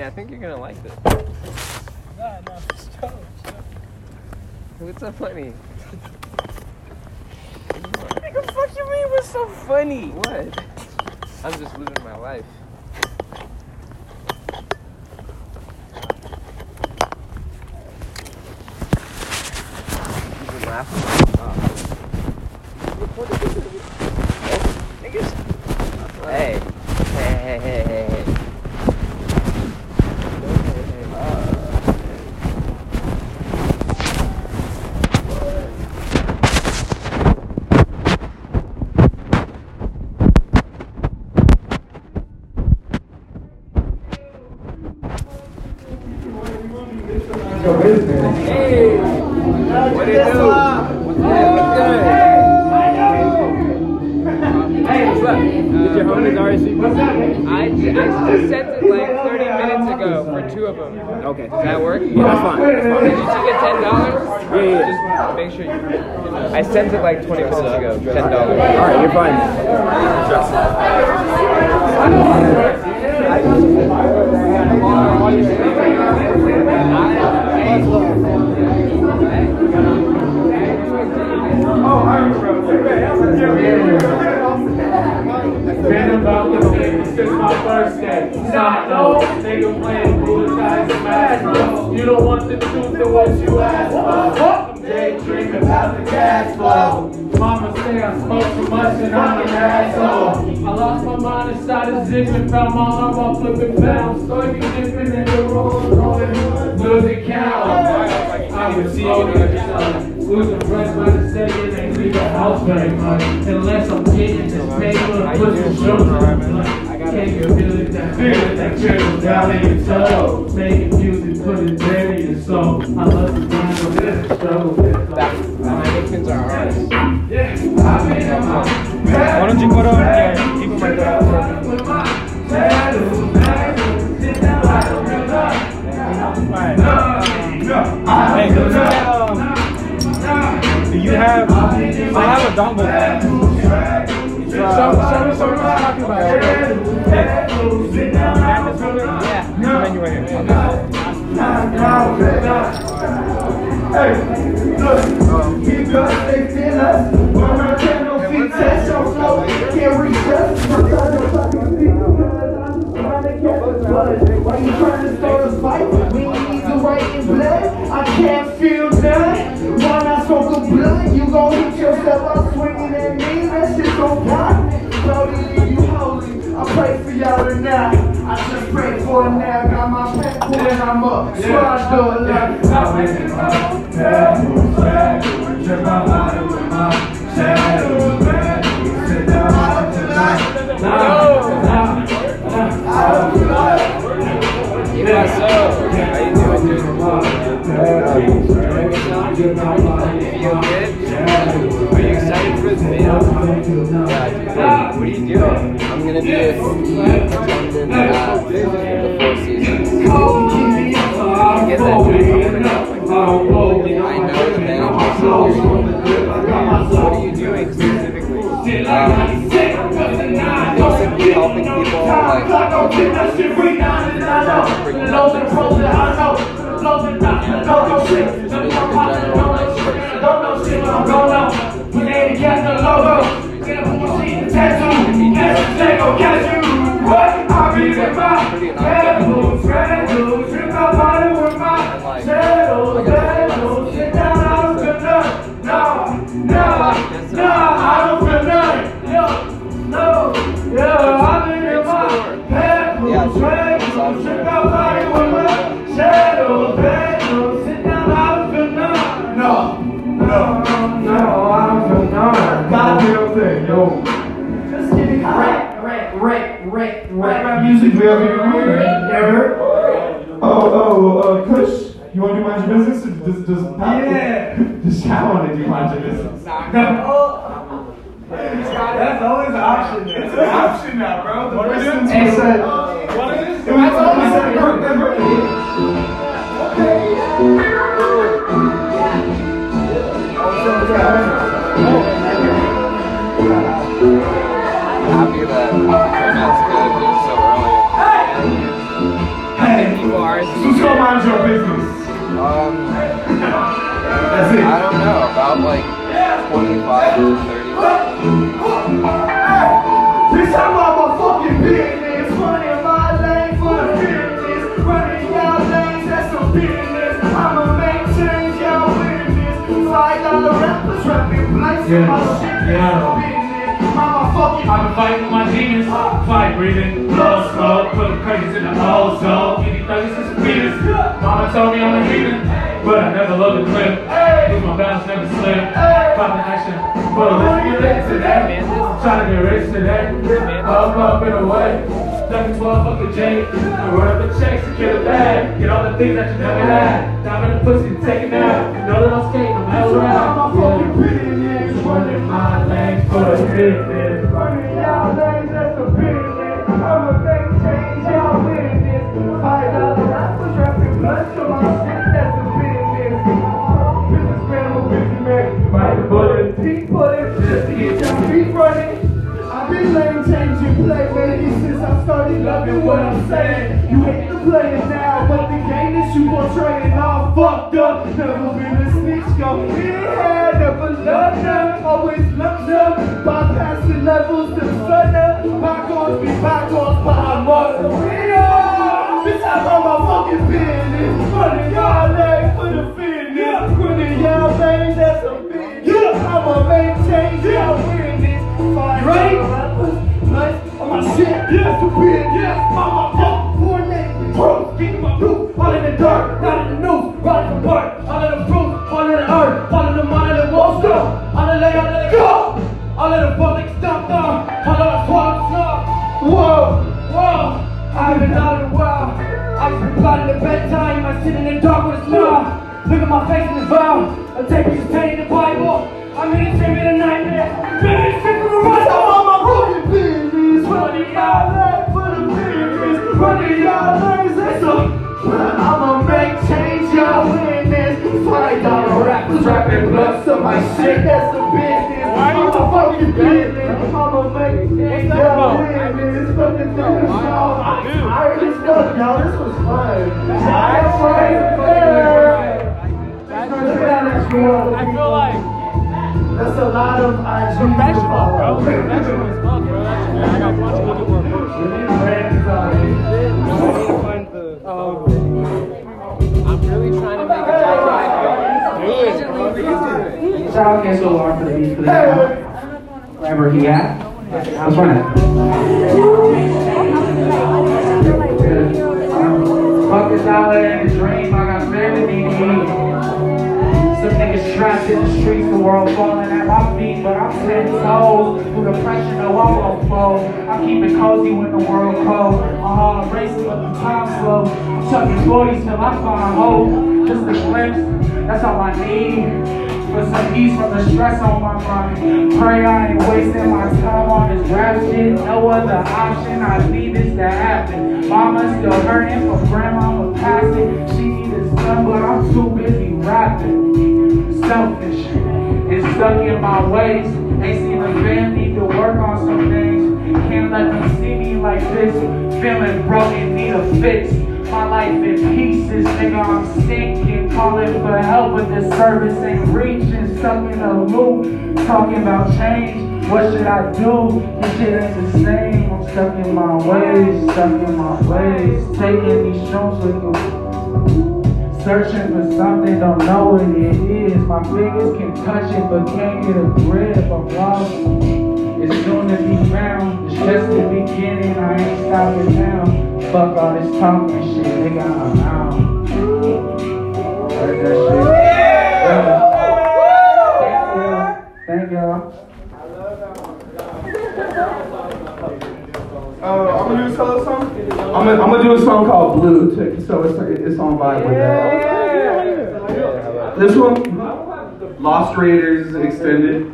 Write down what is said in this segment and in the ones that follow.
Hey, I think you're gonna like this. Nah, nah, stop, stop. What's so funny? What the fuck you mean what's so funny? What? I'm just living my life. That's always an option. It's an option now, bro. The what person said, Trying to get rich today. Up, up, and away. Ducking 12, fuck the J. And run up the checks to kill a bag. Get all the things that you never had. Dive in the pussy, take it out. Know that I'm skating, I'm hell around. my fucking business. Running my lanes for the business. Running y'all lanes, loving what I'm saying. You hate to play it now, but the game that you portraying all fucked up. Never been a snitch, go yeah, never loved them, always loved them. Bypassing levels to thunder. Bygones be bygones, but I'm on the wheel. Bitch, I'm on my fucking business. Running y'all legs for the fitness. Running y'all lanes, that's a business. I'ma make change, shit. Yes, to business. I'm a I was running. This dollar in a dream. I got family to eat. Some niggas trapped in the streets, the world falling at my feet, but I'm ten toes. Through the pressure, no, I won't fold. I'm keeping cozy when the world cold. My heart racing, but the time slow. I'm chucking 40s till I find hope. Just a glimpse, that's all I need. For some ease from the stress on my mind. Pray I ain't wasting my time rap shit. No other option, I need this to happen. Mama's still hurting from grandmama passing. She needed son, but I'm too busy rapping. Selfish and stuck in my ways. Ain't seen a fan need to work on some things. Can't let them see me like this. Feeling broken, need a fix. My life in pieces, nigga, I'm sinking. Calling for help, but the service ain't reaching. Stuck in a loop, talking about change. What should I do? This shit ain't the same. I'm stuck in my ways, stuck in my ways. Taking these shows with you. Searching for something, don't know what it is. My fingers can touch it, but can't get a grip. I'm lost. It's soon to be found. It's just the beginning. I ain't stopping now. Fuck all this talking shit, nigga. I'm I'm gonna, do a song called Blue. too. So it's it's on vibe with that. This one, Lost Raiders extended.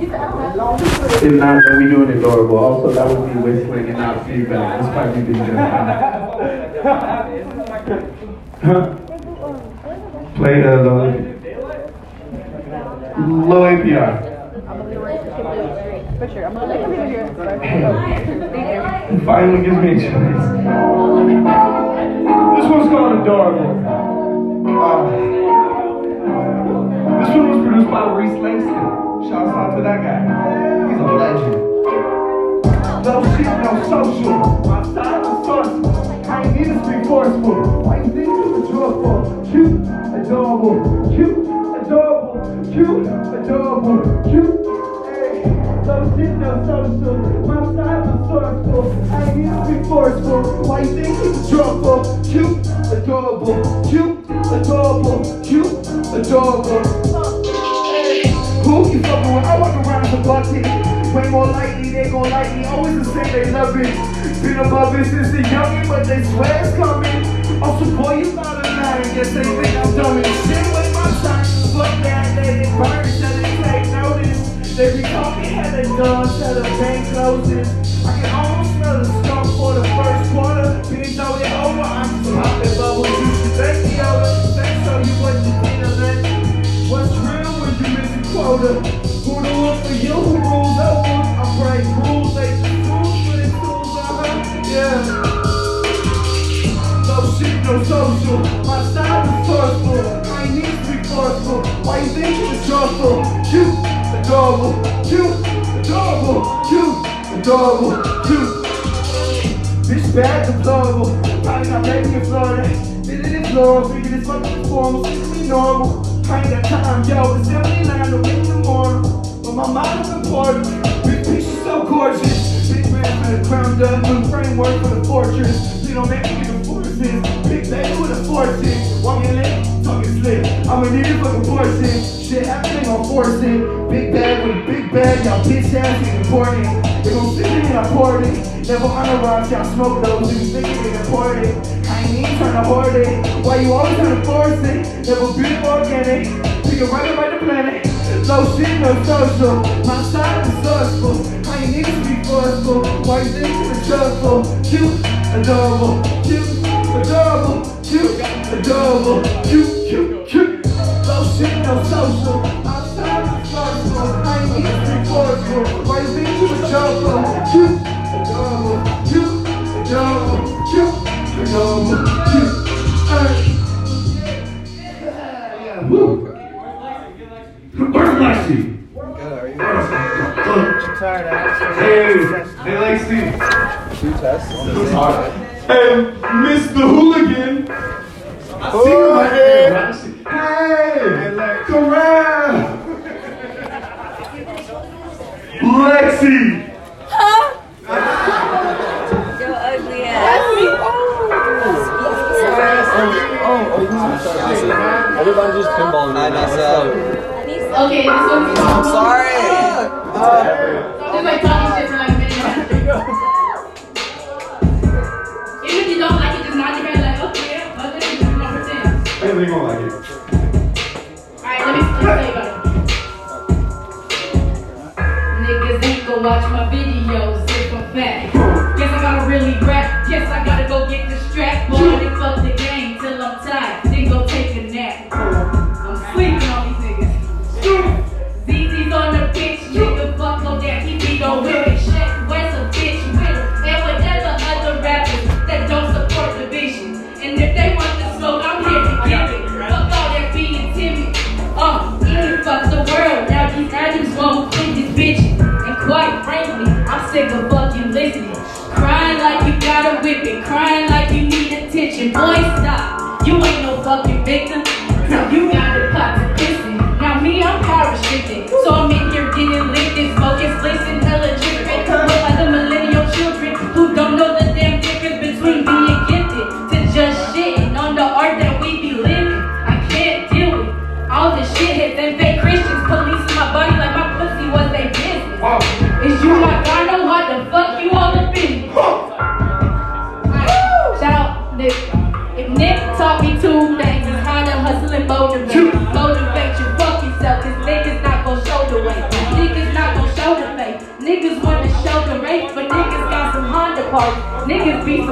If not, then we doing adorable. Also, that would be whistling and not feedback. This might be the Play uh, low, low APR. For sure. I'm gonna let you here. Finally gives me a chance. This one's called Adorable. Uh, this one was produced by Reese Langston. Shouts out to that guy. He's a legend. No shit, no social. My style is sourceful. I ain't need to speak forceful. Why you think you a drug for? Cute, adorable, cute, adorable, cute, adorable, cute. Hey, no shit, no social. My sourceful. I ain't speak forceful. Why you think drug for? Cute, adorable, cute, adorable, cute, adorable. Who you fucking with? I walk around with a bucket. Way more lightly, they gon' like me. Always the same, they love it. Been above it since the youngin', but they swear it's coming. Also, boy, you not a man. Guess they think I'm dumb shit with my time. Fuck that, they burn. They be talking, had they done, till the bank closes. I can almost smell the skunk for the first quarter. Been throw it over, I'm just popping. You should thank the other. Thanks, show you what you did, and then what's real when you miss a quota. Who the one for you? Who rules over? I break rules, they rules for the tools, uh-huh. Yeah. No shit, no social. My style is forceful. I ain't need to be forceful. Why you think you joyful? Cute, adorable, cute, adorable, cute, adorable, cute. Bitch bad, deplorable. Probably not making it Florida. It in Florida, figured it's fucking formal. It's normal. I ain't got time, yo. It's 79 to win the morning. But my mind is important. Big bitch is so gorgeous. Big man for the crown done. New framework for the fortress. You don't make me get the forces. Big baby with a fortune. Walking lit, talking slick. I'm a nigga for the fortune. Shit happening on forcing. Big bag with a big bag. Y'all bitch ass is important. Gon' sit in and I poured it. Never on a rock, y'all smoke those. You think it important. I ain't even trying to hoard it. Why you always trying to force it? Never be organic. Pick it right about the planet. No shit, no social. My side is sourceful. I ain't need to be forceful. Why you think it's trustful? Cute, adorable, cute, adorable, cute, adorable, cute, cute, cute. No shit, no social. Hooligan. I see you right there. Hey, come. Lexi. Yo, ugly ass. Oh. Everybody just pinballing. I messed up. Okay, this one's I'm sorry. Just like talking shit for like a minute. Even if you don't like it, just nod your head like, okay, yeah, fuck it, just don't pretend. Hey, they gonna like it. Watch my videos if I'm fat. Of fucking listening. Crying like you got a whipping. Crying like you need attention. Boy, stop. You ain't no fucking victim. Now you got a pot to listen. Now me, I'm power restricted. So I'm in here getting licked and smoking, listen, hella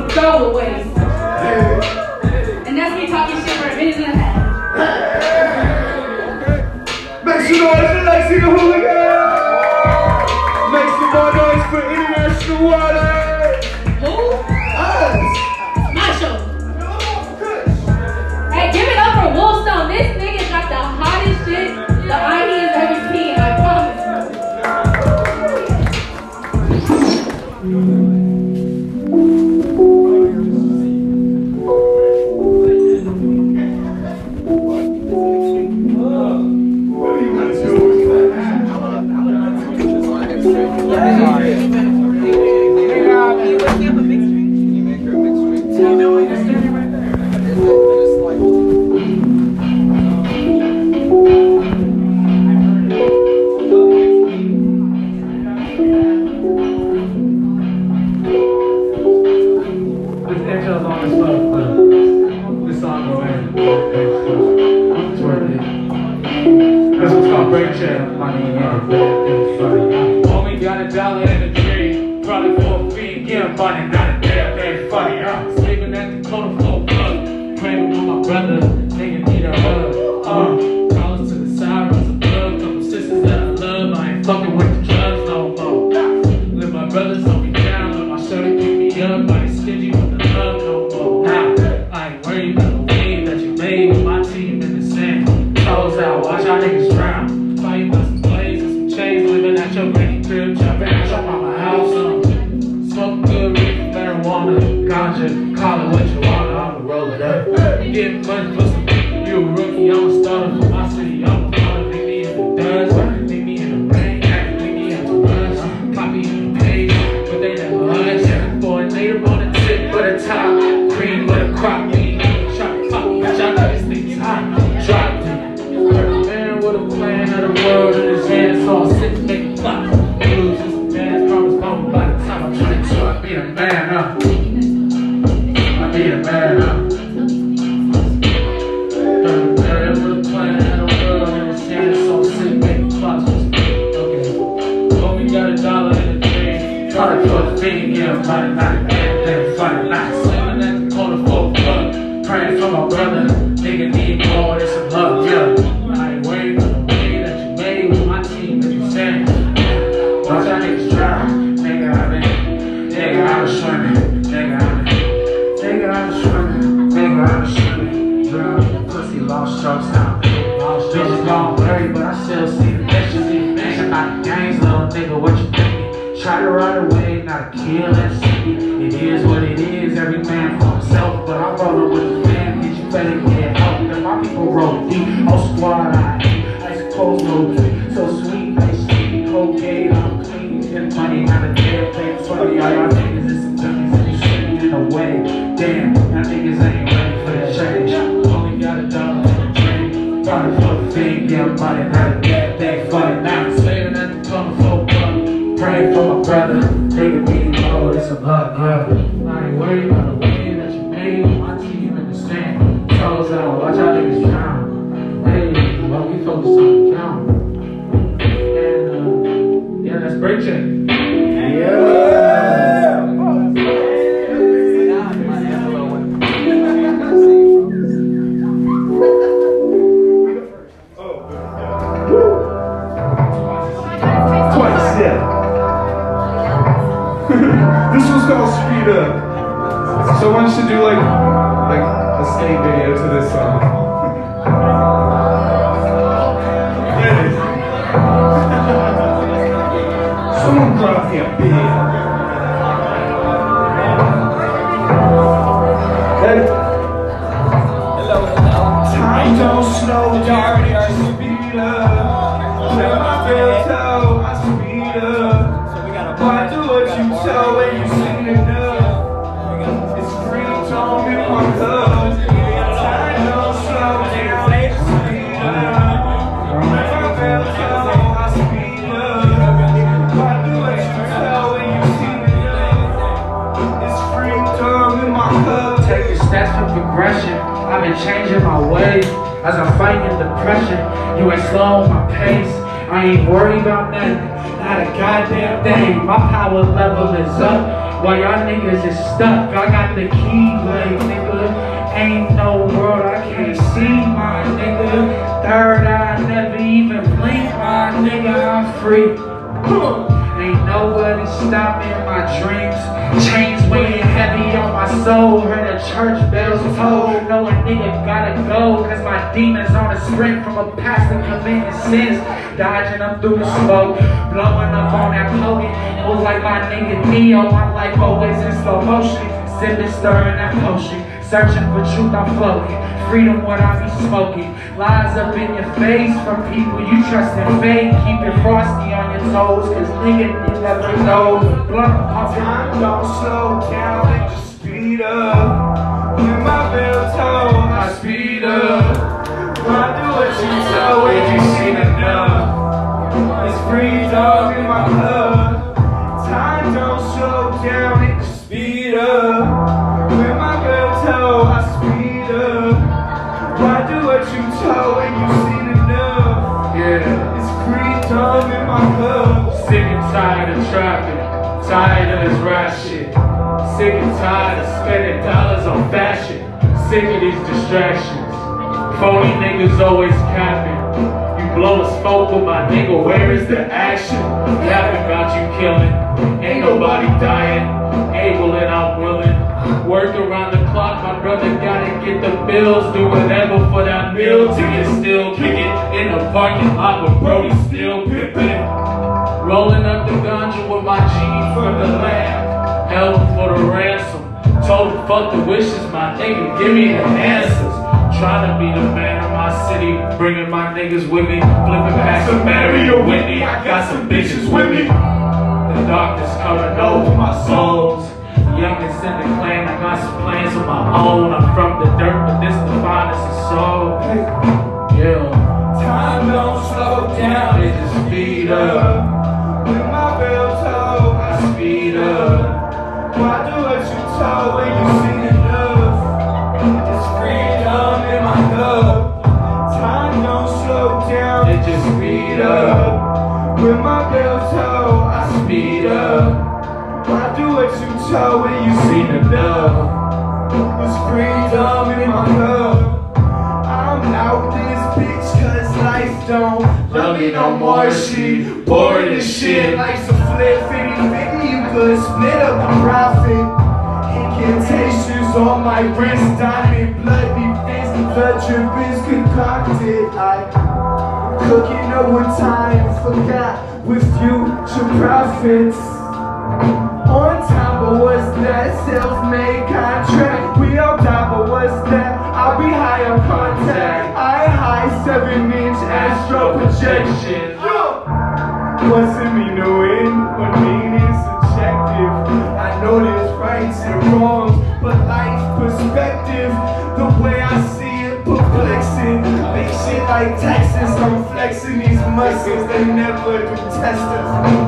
Be some. And that's me talking shit for a minute and a half. Make some noise for Lexi the Hooligan. praying for my brother. Take a beat, oh, it's a blood, brother. I ain't worried about Through the smoke, blowing up on that potion. It was like my nigga Neo, my life always in slow motion. Sipping, stirring that potion, searching for truth, I'm floating. Freedom, what I be smoking. Lies up in your face from people you trust and fake. Keep it frosty on your toes, cause nigga, you never know. Blunt time don't slow down it just speed up. When my bell tolls, I speed up. I do what you tell, when you seen enough. It's freedom in my blood. Time don't slow down, it just speed up. When my girl toe, I speed up. Why do what you tell when you've seen enough. Yeah. It's free freedom in my blood. Sick and tired of traffic, tired of this rap shit. Sick and tired of spending dollars on fashion. Sick of these distractions. Phony niggas always capping. Smoke with my nigga, where is the action? Yapping about you killing, ain't nobody dying. Able and I'm willing. Work around the clock, my brother gotta get the bills. Do whatever for that meal till you still kicking in the parking lot with Brody still pimping. Rolling up the ganja with my G from the lab. Held for the ransom. Told him fuck the wishes, my nigga, give me the answers. Trying to be the man city, bringing my niggas with me. Flipping packs of Mary or Whitney, I got some bitches with me. The darkness coming over my souls. Youngest in the clan, I got some plans of my own. I'm from the dirt, but this is the finest of soul. Yeah. Time don't slow down, it just speed up. Up. When my bell toe, I speed up. I do what you told when you seen enough? It's freedom in my cup. I'm out this bitch cause life don't love me no more. She boring as shit. Life's a flip, 50 50. You could split up the profit. Incantations on my wrist, diamond bloody fist. The drip is concocted. I cooking overtime, forgot with future profits. Muscles, they never do test us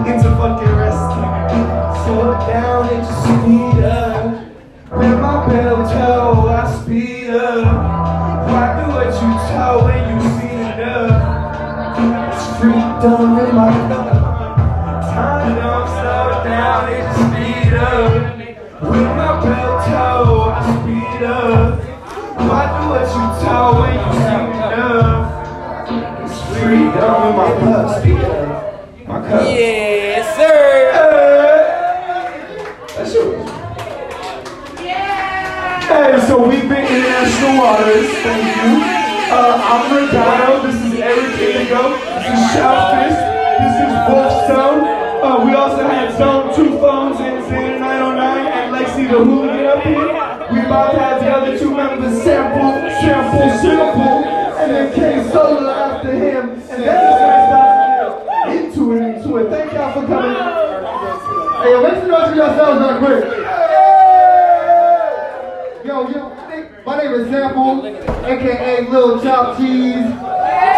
aka Lil Chop Cheese. Yeah,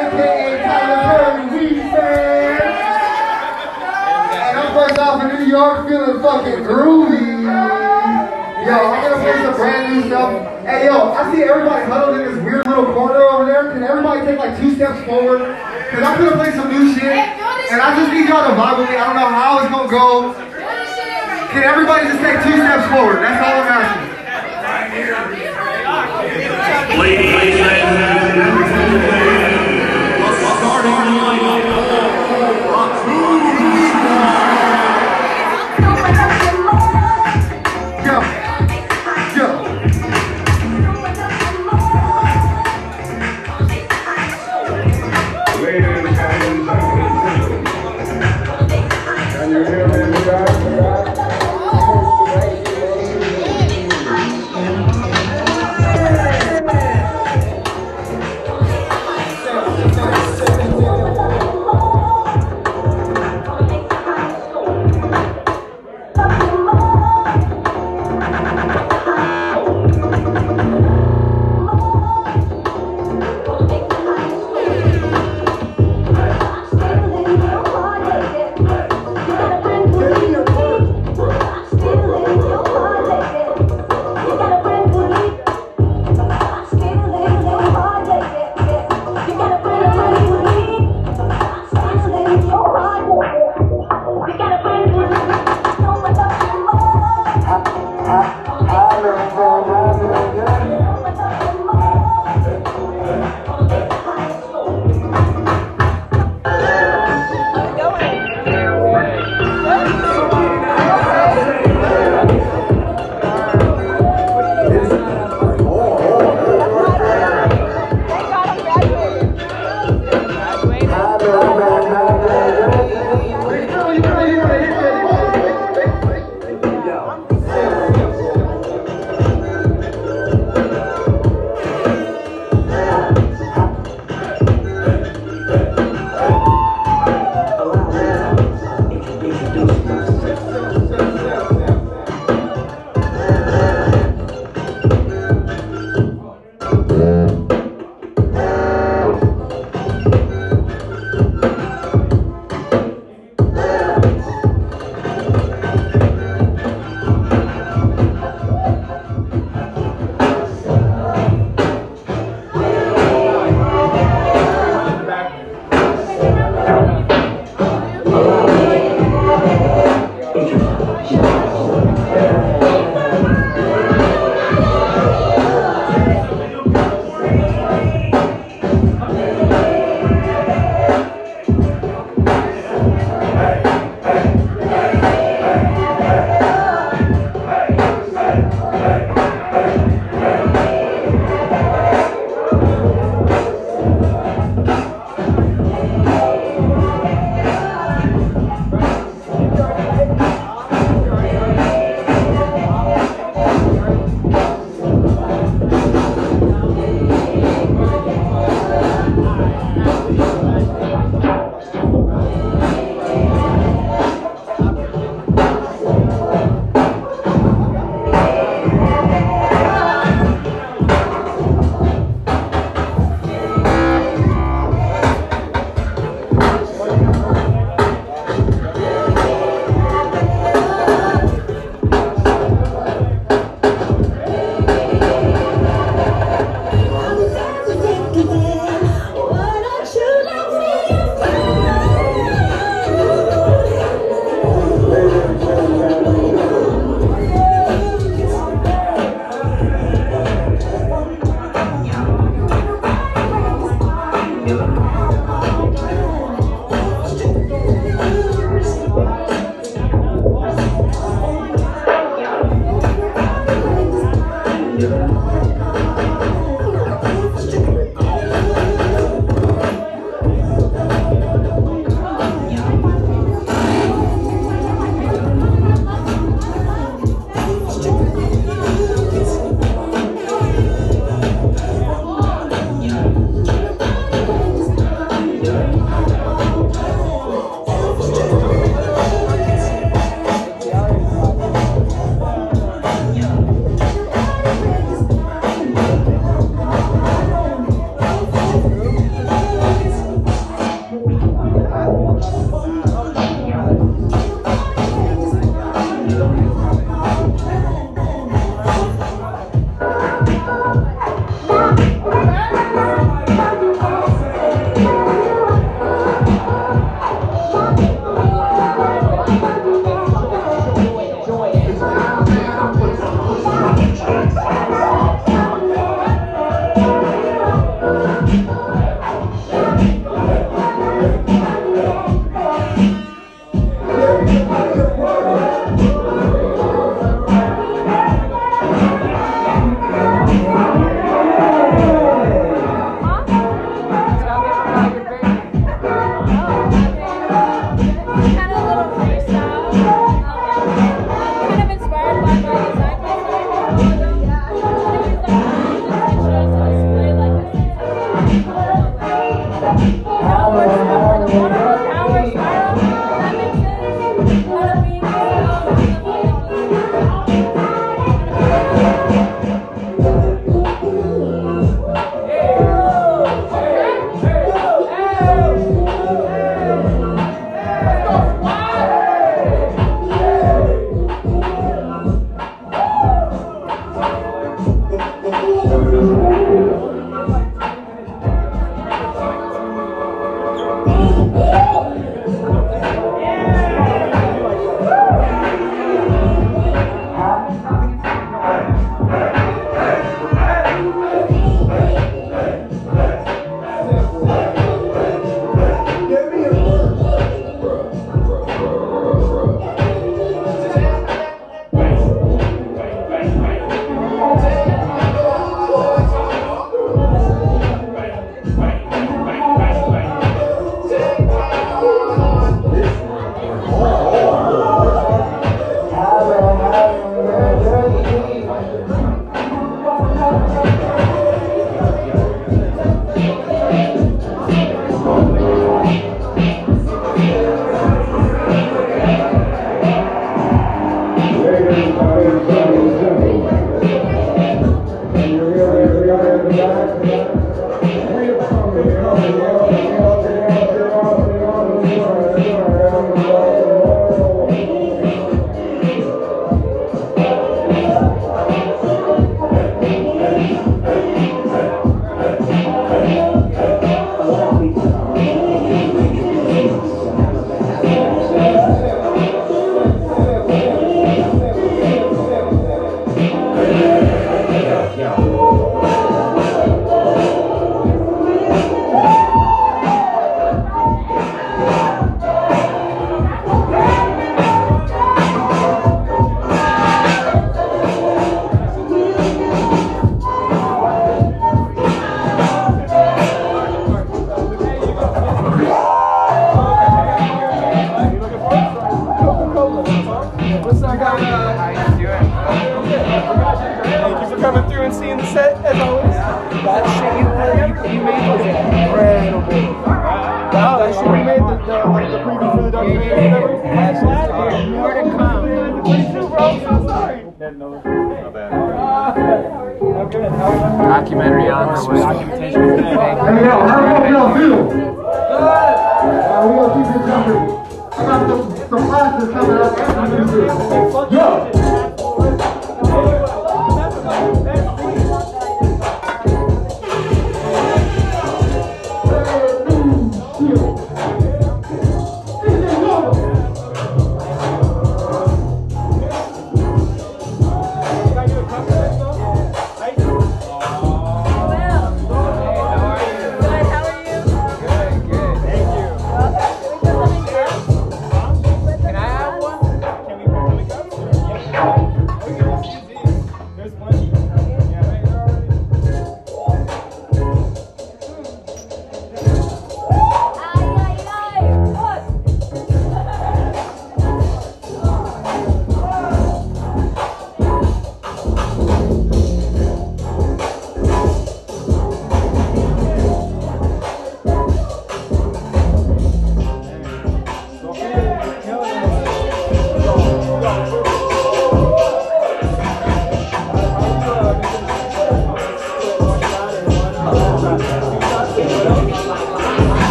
aka Tyler Perry. And I'm first off in New York feeling fucking groovy. Yo, I'm gonna play some brand new stuff. Hey, yo, I see everybody huddled in this weird little corner over there. Can everybody take like two steps forward? Cause I'm gonna play some new shit. And I just need y'all to vibe with me. I don't know how it's gonna go. Can everybody just take two steps forward? That's all I'm asking. Go.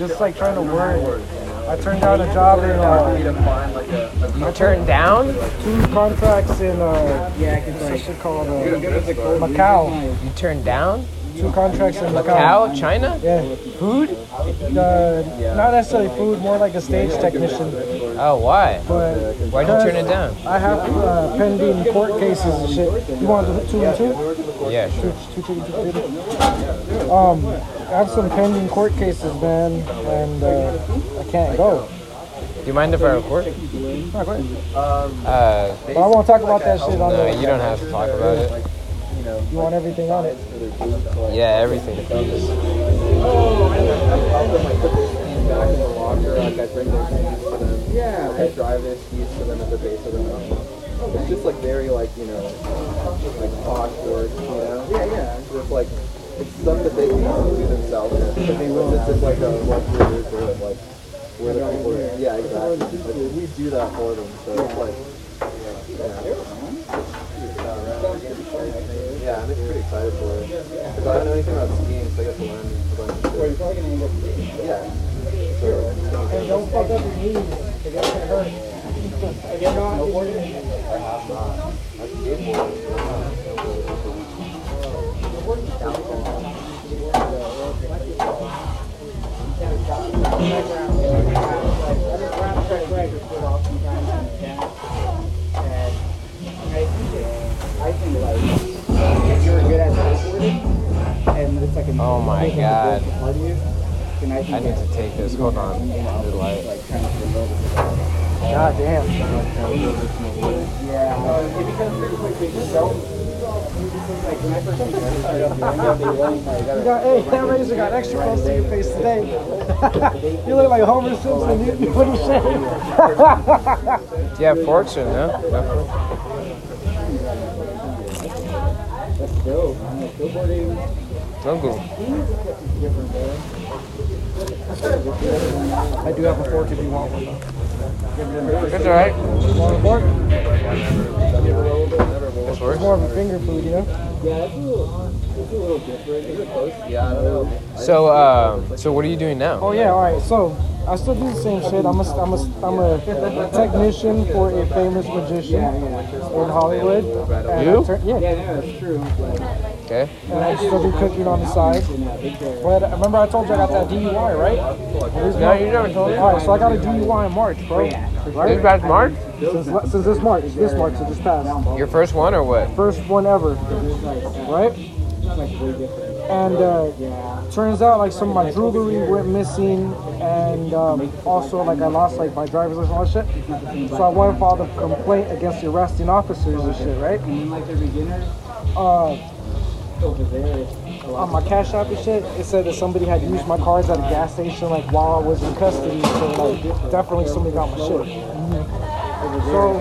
just like trying to work. I turned down a job in. Uh, I turned down two contracts in. Uh, what's it? Uh, Macau. You turned down two contracts in Macau. Macau, China? Yeah. Food? Uh, not necessarily food, more like a stage technician. Oh, why? But Why'd you turn it down? I have uh, pending court cases and shit. You want to do two and two? Yeah, sure. Two, two, two, two, two. Um, I have some pending court cases, man, and uh, I can't go. Do you mind if I record? No, go ahead. Uh, but I won't talk about that shit on no, the. you don't have to talk about it. You want everything on it? Yeah, everything. Please. Yeah, I drive this, use for them at the base of the mountain. it's just like very like you know like clockwork, you know. Yeah, yeah. Just like it's stuff that they can do themselves. They will this is like a luxury resort of like where the people are. Yeah, exactly. Like, we do that for them, so it's like yeah. Yeah, I'm pretty excited for it. Because I don't know anything about skiing, so I get to learn a bunch of shit. Yeah. And don't fuck up your knees. They get hurt. If you're not, I have not. I skateboard. Oh my god. part you, then I think I need to take this. Hold on. New light. like trying to promote it. God damn. Yeah. You got, hey, that razor got extra close to your face today. you look like Homer Simpson. You, you little shit. Do you have forks or no? No forks? That's dope. I Jungle. I do have a fork if you want one. It's alright. Want a fork? It's more of a finger food, you know? Yeah, it's a little, it's a little different. Is it close? Yeah, I don't know. So, um, so what are you doing now? Oh yeah, all right. So I still do the same shit. I'm a, I'm a, I'm a technician for a famous magician in Hollywood. You? Turn- yeah. Yeah, yeah, that's true. Okay. And I still do cooking on the side. But remember I told you I got that DUI, right? No, you never told me. All right, so I got a DUI in March, bro. This Right? past March? Since, since this March, this March, so just passed. Your first one or what? First one ever, right? And uh, turns out like some of my jewelry went missing, and um, also like I lost like my driver's license and all that shit. So I went and filed a complaint against the arresting officers and shit, right? and like the beginners Uh, over there. on my cash app and shit, it said that somebody had used my cards at a gas station like while I was in custody. So like definitely somebody got my shit. So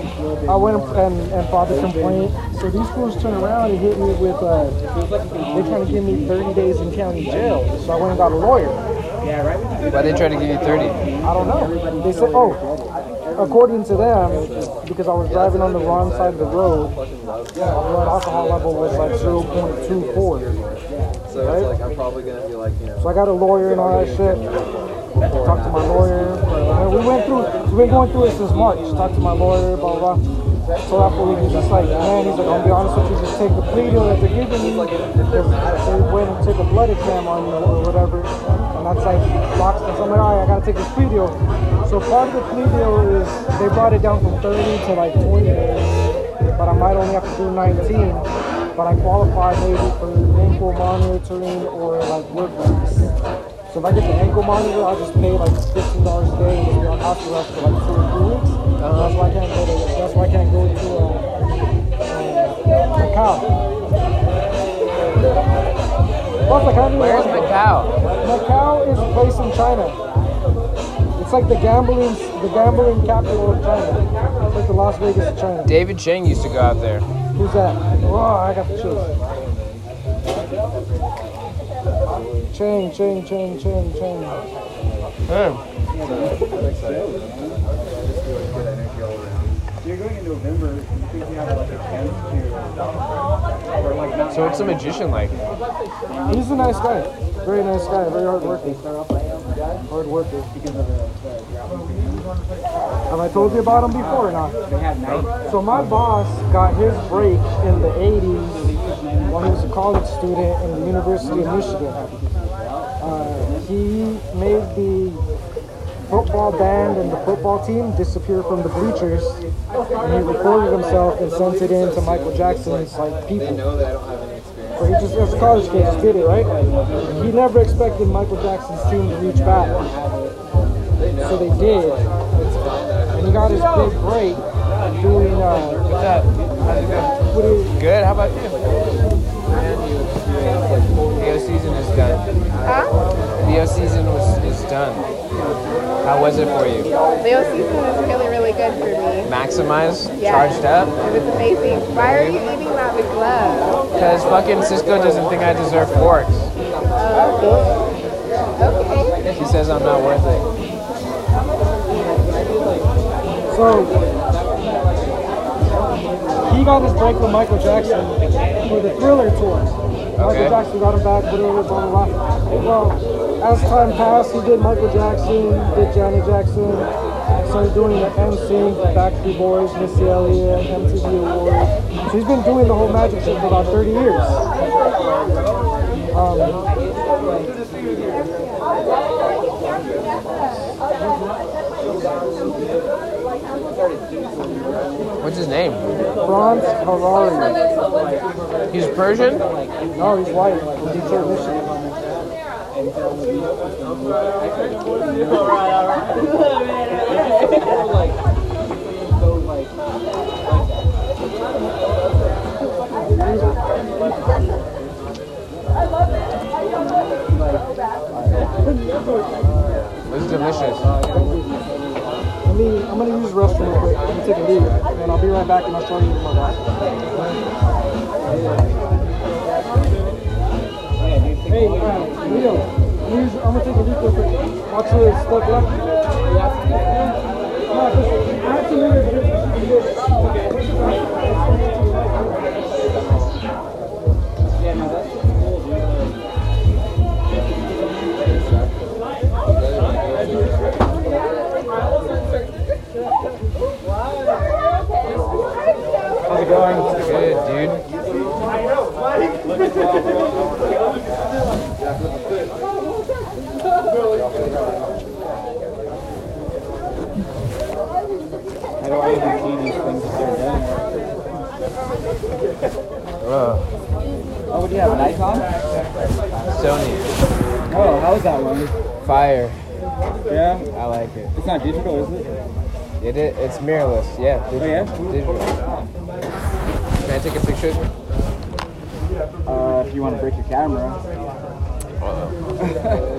I went and, and filed a complaint. So these fools turned around and hit me with uh, they're trying to give me 30 days in county jail. So I went and got a lawyer. Yeah, right. Why they try to give you 30? I don't know. They said, oh, according to them, because I was driving on the wrong side of the road, my blood alcohol level was like 0.24. So it's like I'm probably gonna be like, you know, So I got a lawyer and all that shit. Talked to my lawyer. And we went through, we've been going through it since March. Talked to my lawyer, blah, blah, blah. So after we he's just like, man, he's like, I'll be honest with you, just take the plea deal that they're giving me. Because they went and took a blood exam on me or whatever. And that's like, blocks. So I'm like, all right, I gotta take this plea deal. So part of the plea deal is they brought it down from 30 to like 20. But I might only have to do 19. But I qualify maybe for ankle monitoring or like work release. So if I get the ankle monitor, I'll just pay like fifteen dollars a day and be on house arrest for like two or three weeks. That's why I can't go to. That's why I can't go to uh, uh, Macau. Plus, like, I Where's Macau? Macau is a place in China. It's like the gambling, the gambling capital of China. It's like the Las Vegas of China. David Chang used to go out there. Who's that? Oh, I got the chills. Chang, Chang, Chang, Chang, Chang. You're going in November. You think you have like a chance to, or like not? So what's a magician like? He's a nice guy. Very nice guy. Very hard worker. Hard worker. Have I told you about him before or not? They have night. So my boss got his break in the 80s while he was a college student in the University of Michigan. Uh, he made the football band and the football team disappear from the bleachers, and he recorded himself and sent it in to Michael Jackson's like people. But he just, as a college kid, just did it, right? He never expected Michael Jackson's team to reach back, so they did, and he got his big break doing. Uh, What's up? What is, Good. How about you? The season is done. Huh? The season was, is done. How was it for you? Leo season was really, really good for me. Maximize, Yeah. charged up. It was amazing. Why are you eating that with gloves? Because fucking Cisco doesn't think I deserve forks. Okay. Okay. He says I'm not worth it. So he got his break with Michael Jackson for the Thriller tour. Michael Okay. Jackson got him back, whatever, blah blah blah. Well, as time passed, he did Michael Jackson, did Janet Jackson, started doing the NSYNC, Backstreet Boys, Missy Elliott, MTV Awards. So he's been doing the whole magic shit for about 30 years. Um, What's his name? Franz Harary. He's Persian? No, he's white from Detroit, Michigan. This is delicious. Let me, I'm gonna use restroom real quick. I'm gonna take a leak, and I'll be right back and I'll show you my box. Hey, Leo, use, I'm gonna take a leak real quick. Watch the stuff left. No, just, I have to leave it. How's it going? Good, dude. How do I even see these things if they're done? Ugh. Oh, what do you have, a Nikon? Sony. Oh, how's that one? Fire. Yeah? I like it. It's not digital, is it? It, it it's mirrorless. Yeah. Oh, yeah? Digital. Can I take a picture? Uh, if you want to break your camera.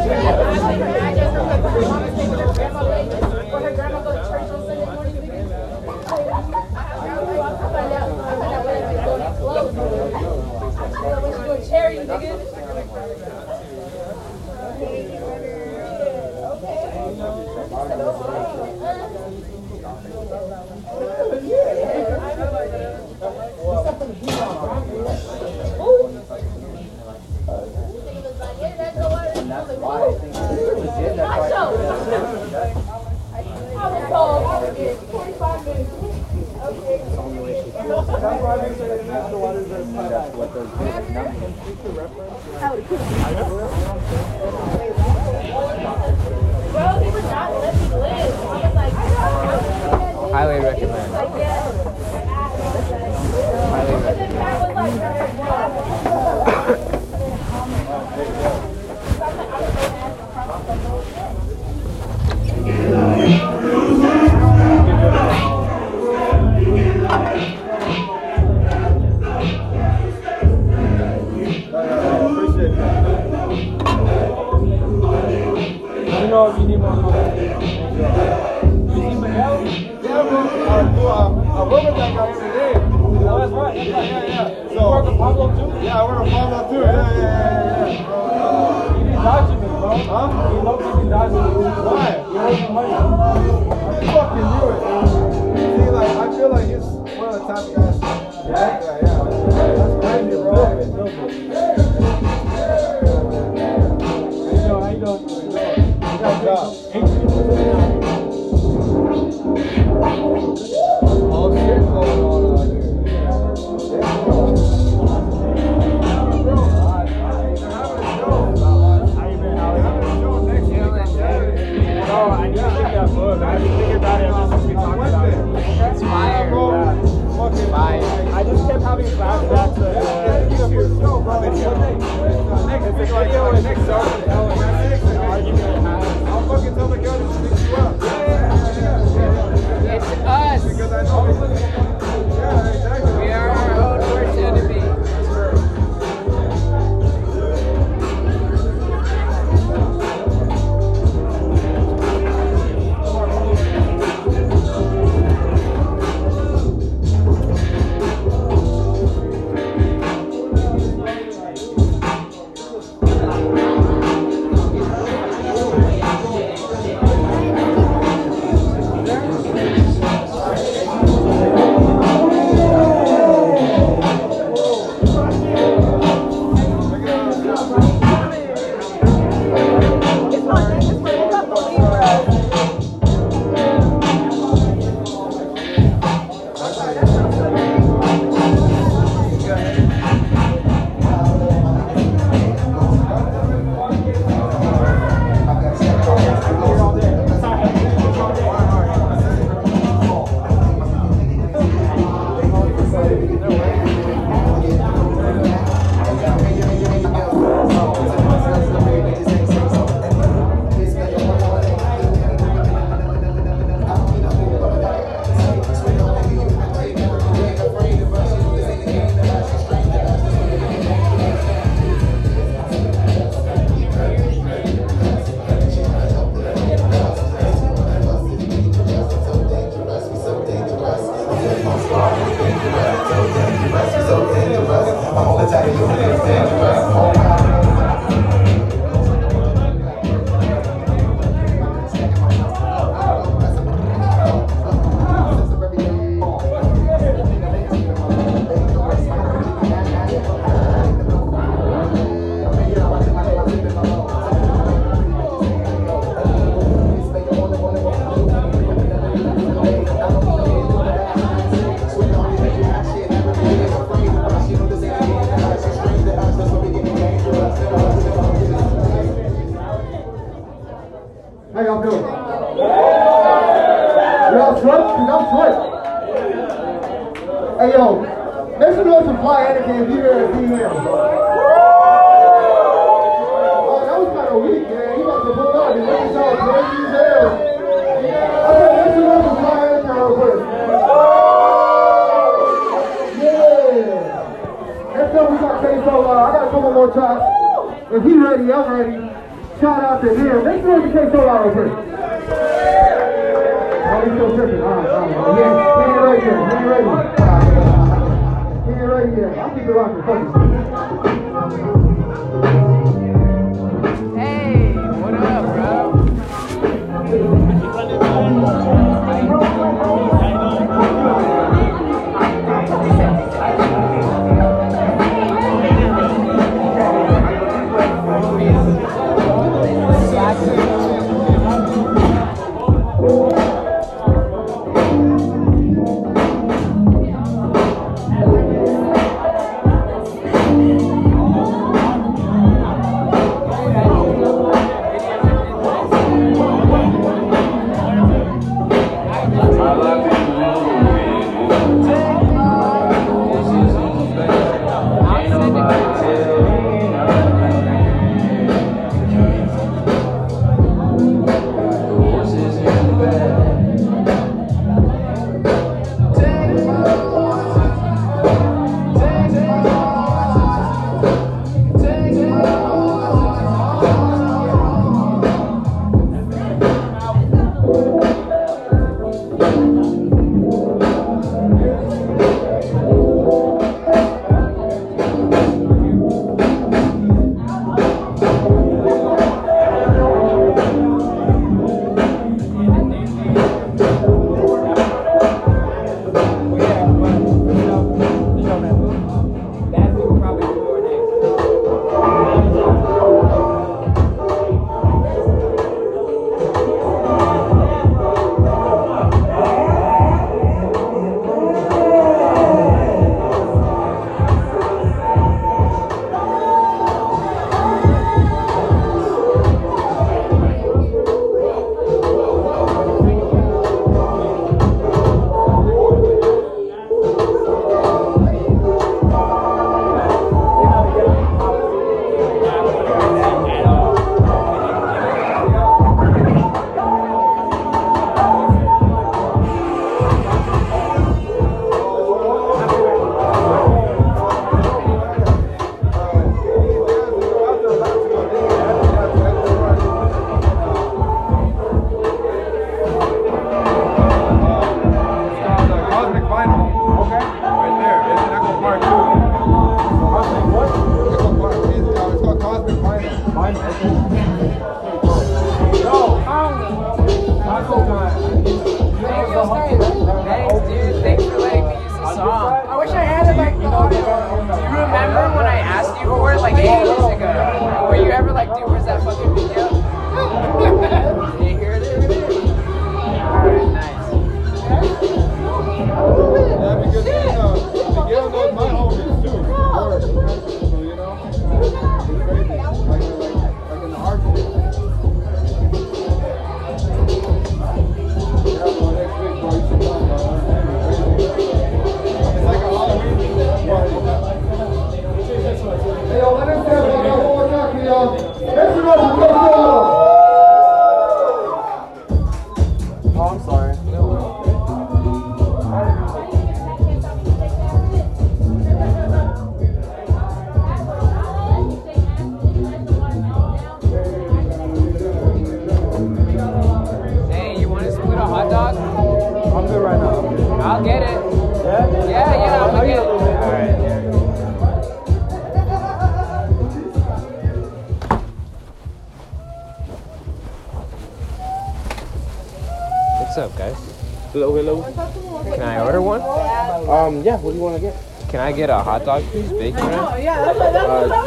Highly dangerous, so dangerous, so dangerous. I'm all the time of your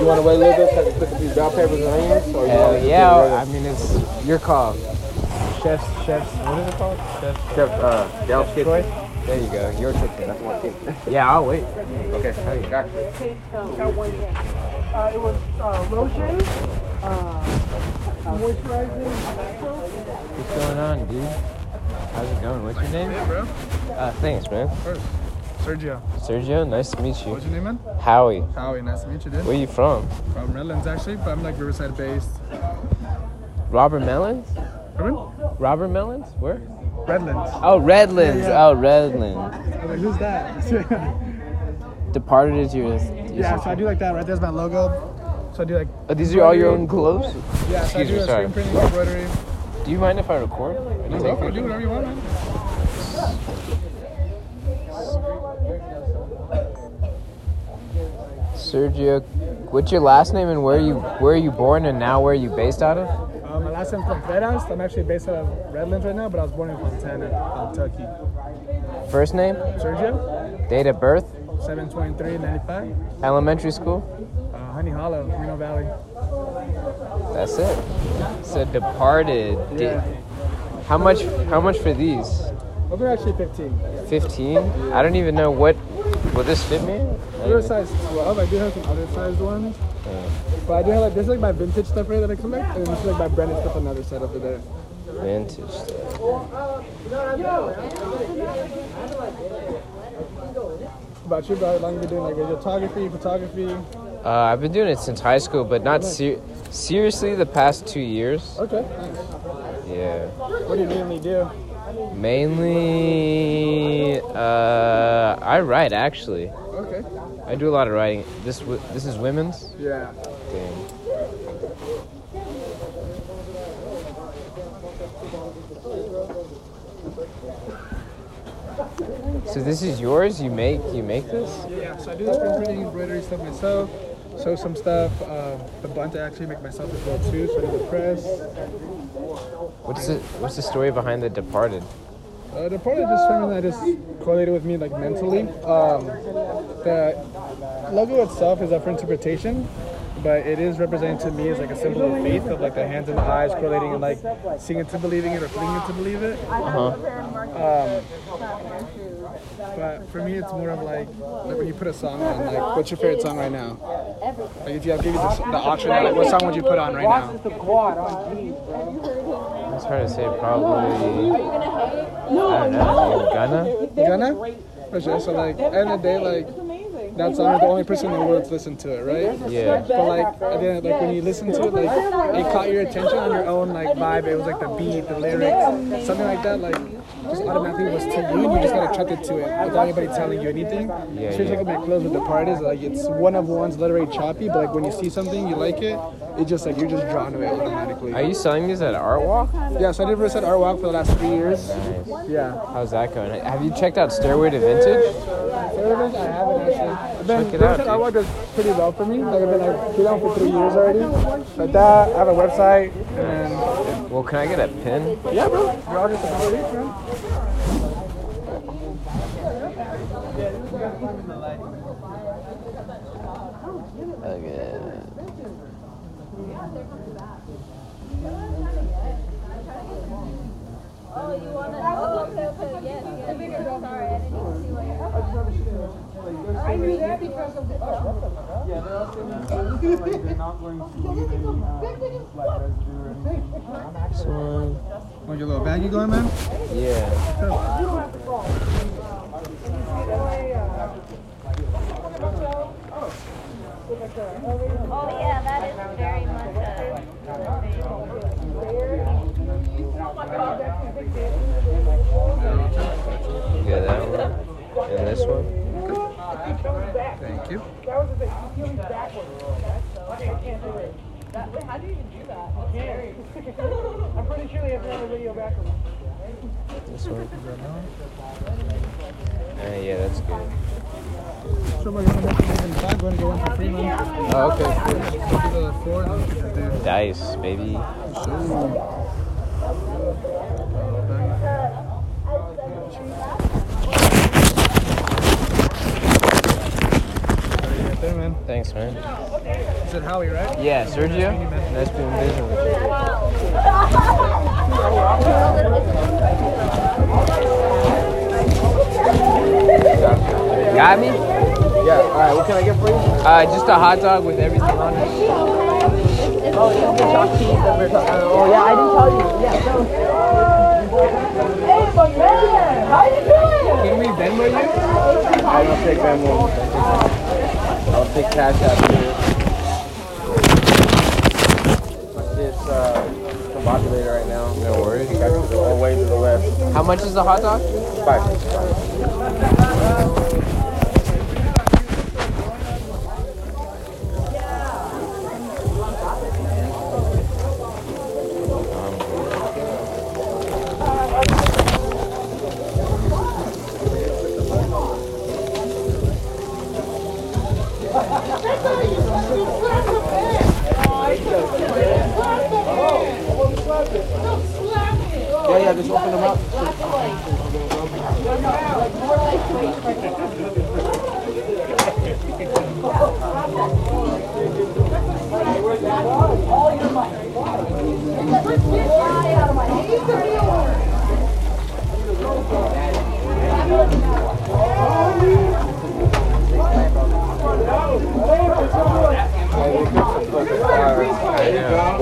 you want to wait a little bit so I can put these bell peppers and onions? Or you Hell wanna just yeah. get it I mean, it's your call. Chef's, chef's, what is it called? Chef's right? Chef, uh, Del's Kitchen. Troy? There you go. Your chicken. That's my kitchen. Yeah, I'll wait. Okay, hey, got you. Uh, it was uh, lotion, uh, moisturizing. What's going on, dude? How's it going? What's your name? Hey, bro. Uh, thanks, man. First, Sergio. Sergio, nice to meet you. What's your name, man? Howie. Howie. Nice to meet you, dude. Where you from? From Redlands, actually, but I'm like Riverside based. Robert Mellons? Pardon? Robert Mellons? Where? Redlands. Oh, Redlands. Yeah, yeah. Oh, Redlands. I'm like, who's that? Departed is your. yeah, so I do like that. Right there's my logo. So I do like. Oh, these are all your own clothes? Yeah, so I do me, sorry. screen printing, embroidery. Do you mind if I record? No, go for it. Do whatever you want, man. Sergio, what's your last name and where you where are you born and now where are you based out of? Uh, my last name's Contreras. I'm actually based out of Redlands right now, but I was born in Fontana, Kentucky. First name, Sergio, date of birth, 72395. elementary school. Uh, Honey Hollow, Reno Valley. That's it. So departed. Yeah. How much? How much for these? Well, they're actually 15. Fifteen. I don't even know what. Will this fit me? They're size 12. I do have some other sized ones. But I do have like, this is like my vintage stuff right that I collect. And this is like my branded stuff on the other side over there. Vintage stuff. About you, bro, how long have you been doing like photography, photography? Uh, I've been doing it since high school, but not ser- seriously the past two years. Okay, nice. Yeah. What do you mainly do? Mainly, uh, I write actually. Okay. I do a lot of writing. This w- this is women's. Yeah. Dang. So this is yours. You make you make this. Yeah, so I do the printing, embroidery stuff myself. Sew some stuff. Uh, the bunt I actually make myself as well too. So I do the press. What's the what's the story behind the Departed? Uh, the part of just something that is correlated with me like mentally. Um, the logo itself is up for interpretation, but it is represented to me as like a symbol of faith, of like the hands and the eyes correlating and like seeing it to believing it or feeling it to believe it. Uh-huh. Um, but for me, it's more of like, like when you put a song on, like what's your favorite song right now? Like if you have give you the, the option, like what song would you put on right now? the quad on G's, bro. It's hard to say. Probably. I don't know. Gunna. Gonna? For sure. So like, end of the day, like that song is the only person in the world to listen to it, right? Yeah. But like, at the end, like when you listen to it, like it caught your attention on your own like vibe. It was like the beat, the lyrics, something like that. Like just automatically was to you, and you just got attracted to it without anybody telling you anything. Yeah, you yeah. take my clothes with the part is like it's one of one's literally choppy, but like when you see something you like it, it just like you're just drawn to it automatically. Are you selling these at Art Walk? Yeah. So I did Riverside Art Walk for the last three years. Nice. Yeah. How's that going? Have you checked out Stairway to Vintage? Service, I haven't actually. I've been, Check it out, Riverside dude. Art does pretty well for me. Like I've been like on for three years already. But that, I have a website, and Well, can I get a pin? yeah, bro. You're all just about it, man. Okay. Oh, you want to? Oh, okay, okay, yes, yes. Sorry, I didn't even see what you're. I knew that because of the. This one. Uh, uh, Want your little baggie going, man? Yeah. Oh, yeah, that is very much a. Yeah, that one. And this one. Thank you. That was a big. How do you even do that? I'm pretty sure they have another video backwards. This one. Uh, yeah, that's good. So we're gonna make it in the back, going to go one for free, man. Oh, okay. Go to the floor, and we can just do. Dice, baby. Man. Thanks, man. You said Howie, right? Yeah, Sergio. Nice being you. Got me? Yeah. All right. What can I get for you? Uh, just a hot dog with everything on it. Oh yeah, I didn't tell you. Yeah. Hey, my man. How you doing? Can we Venmo you? I don't take Venmo. I'll take cash app too. It's uh, combobulated right now. No worries. Back to the way to the left. How much is the hot dog? Five.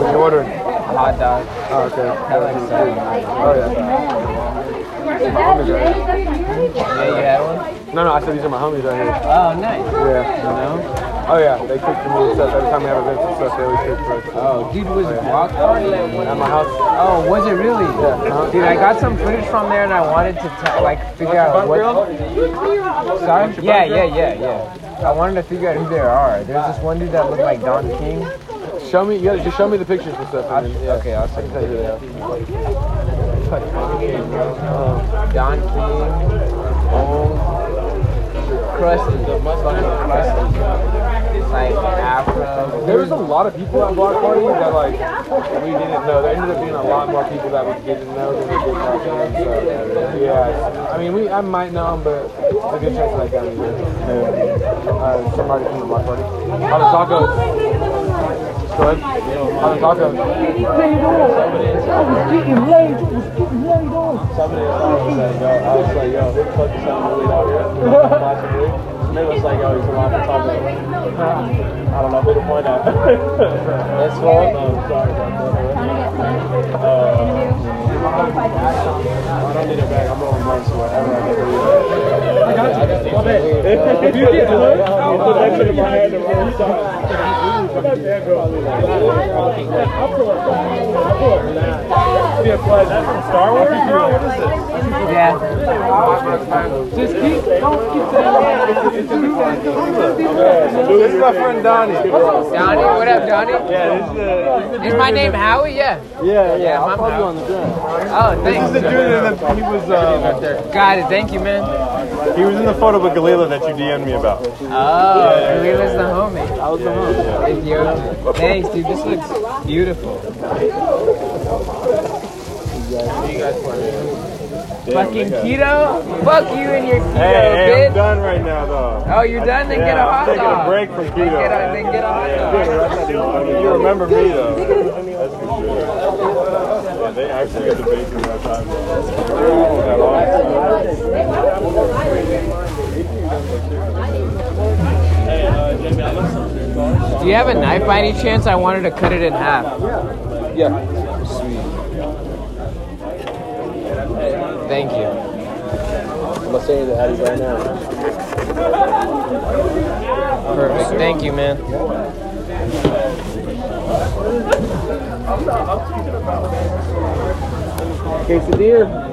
What you ordering? Hot dog. Oh, okay. Like oh, seven. Oh, yeah. Yeah, you had one? No, no, I said these are my homies right here. Oh, nice. Yeah. You know? Oh, yeah. They cook for me and stuff. Every time we have events and stuff, they always cook for us. Oh, dude, was it block party? At my house. Oh, was it really? Yeah. Uh-huh. Dude, I got some footage from there and I wanted to ta- like figure out what. Sorry? Yeah, yeah, yeah, yeah. I wanted to figure out who they are. There's this one dude that looked like Don King. Show me, you gotta just show me the pictures and stuff. I'll, and then, yeah. Okay, I'll send tell you are. Don King, old, crusty, fucking crusty, like Afro. There was a lot of people at Block Party that like we didn't know. There ended up being a lot more people that we didn't know than we did back then. So yeah, I mean we I might know them, but it's a good chance that I got you. Uh, somebody from the Block Party. On the tacos. Go ahead. On the tacos. Somebody was like, yo, I was like, yo, who the fuck is sounding really loud here? They was like, yo, he's a lot of tacos. I don't know who to point at. That's fine. No, sorry about that. Uh, I don't need a bag. I'm rolling I get to leave. I got you. My bad. If you get to it, I'll put that shit in my hand and roll side. That's from Star Wars, bro? What is it? Yeah. Just keep, don't keep This is my friend Donnie. Donnie, what up, Donnie? Yeah, this is the. Is my name Howie? Yeah. Yeah, yeah. I'm I'll follow you on the gram. Oh, This is the dude that he was. Uh, Got it. Thank you, man. he was in the photo with Galila that you DM'd me about. Ah. Oh, Kalila's the homie. I was the homie. Ethiopian. Thanks, dude. This looks beautiful. Fucking keto? Fuck you and your keto, Hey, hey, I'm done right now, though. Oh, you're done? Then get a Yeah, I'm hot taking dog. a break from Then keto. get a, then get a hot dog. You remember me though. That's for sure. Yeah, they actually got the bacon that time. Do you have a knife by any chance? I wanted to cut it in half. Yeah. Yeah. Sweet. Thank you. I'm gonna say that right now. Perfect. Thank you, man. Quesadilla.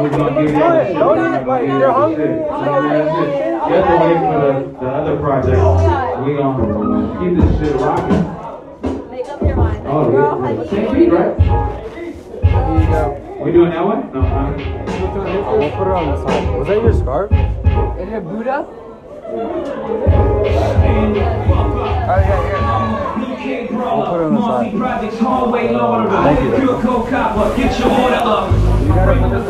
We're gonna give you the shit. Don't eat, like, give you you're the hungry. shit. That's it. You have to wait for the, the other project. We gonna keep this shit rocking. Make up your mind. Oh, yeah. Same beat, right? Here you go. We doing that one? No, huh? We'll put it on the side. Was that your scarf? Is it Buddha? Yeah, here. We'll put it on the side. Thank you. Pure cold copper, get your order up. Gotta the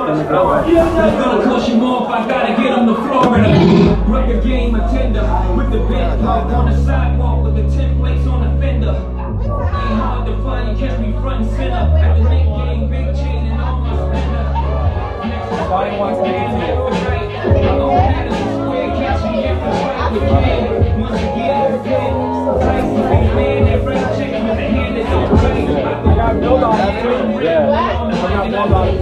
gonna go gonna you more if I gotta get on the floor and rugged game attender with the big pump on the sidewalk with the templates on the fender. Ain't hard to find, you catch me front and center at the Nick game, big chain and all my spender. To fight one stand left and right. I'm gonna have this square, catch me if I fight with me. Once again, again, to man, I got build on it. Yeah. I got build on it.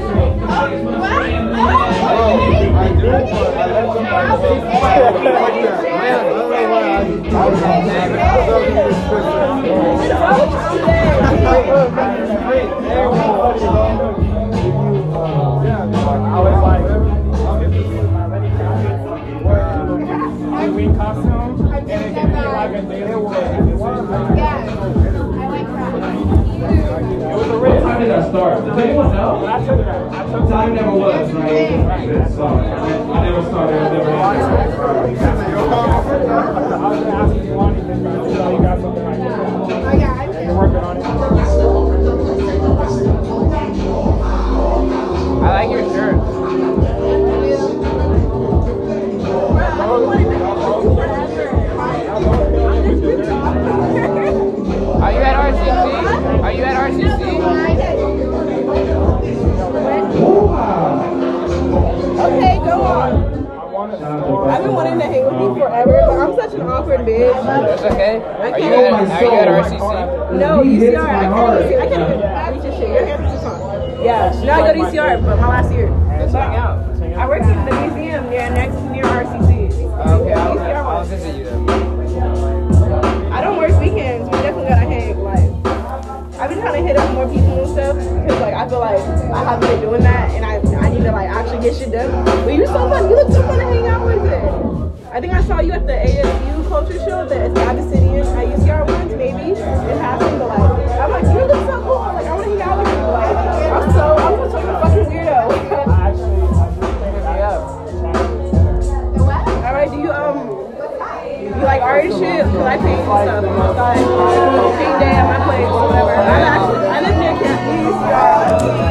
Halloween costume, and it can be like thing. What time did I start? Does anyone know? Time never was, right? So, I never started, I never got like. You're working on it. I like your shirt. Okay, go on. I've been wanting to hang with you forever, but I'm such an awkward bitch. That's okay. Are you at, are you at RCC? No, UCR. I can't even, I can't even reach your shit. Your hands are on. Yeah, no, I go to UCR, but my last year. Let's hang out. Let's hang out. I work at the museum near next near RCC. Okay, I'll, I'll visit you then. I don't work weekends. I've been trying to hit up more people and stuff because like I feel like I haven't been doing that, and I I need to like actually get shit done. But you're so fun. You look so fun to hang out with. It. I think I saw you at the ASU culture show, the Abyssinian at UCR once, maybe. It happened, but like I'm like you look so cool. Like and shit? Cause I paint stuff. Like paint day at my place whatever. I'm actually I live near Camp East.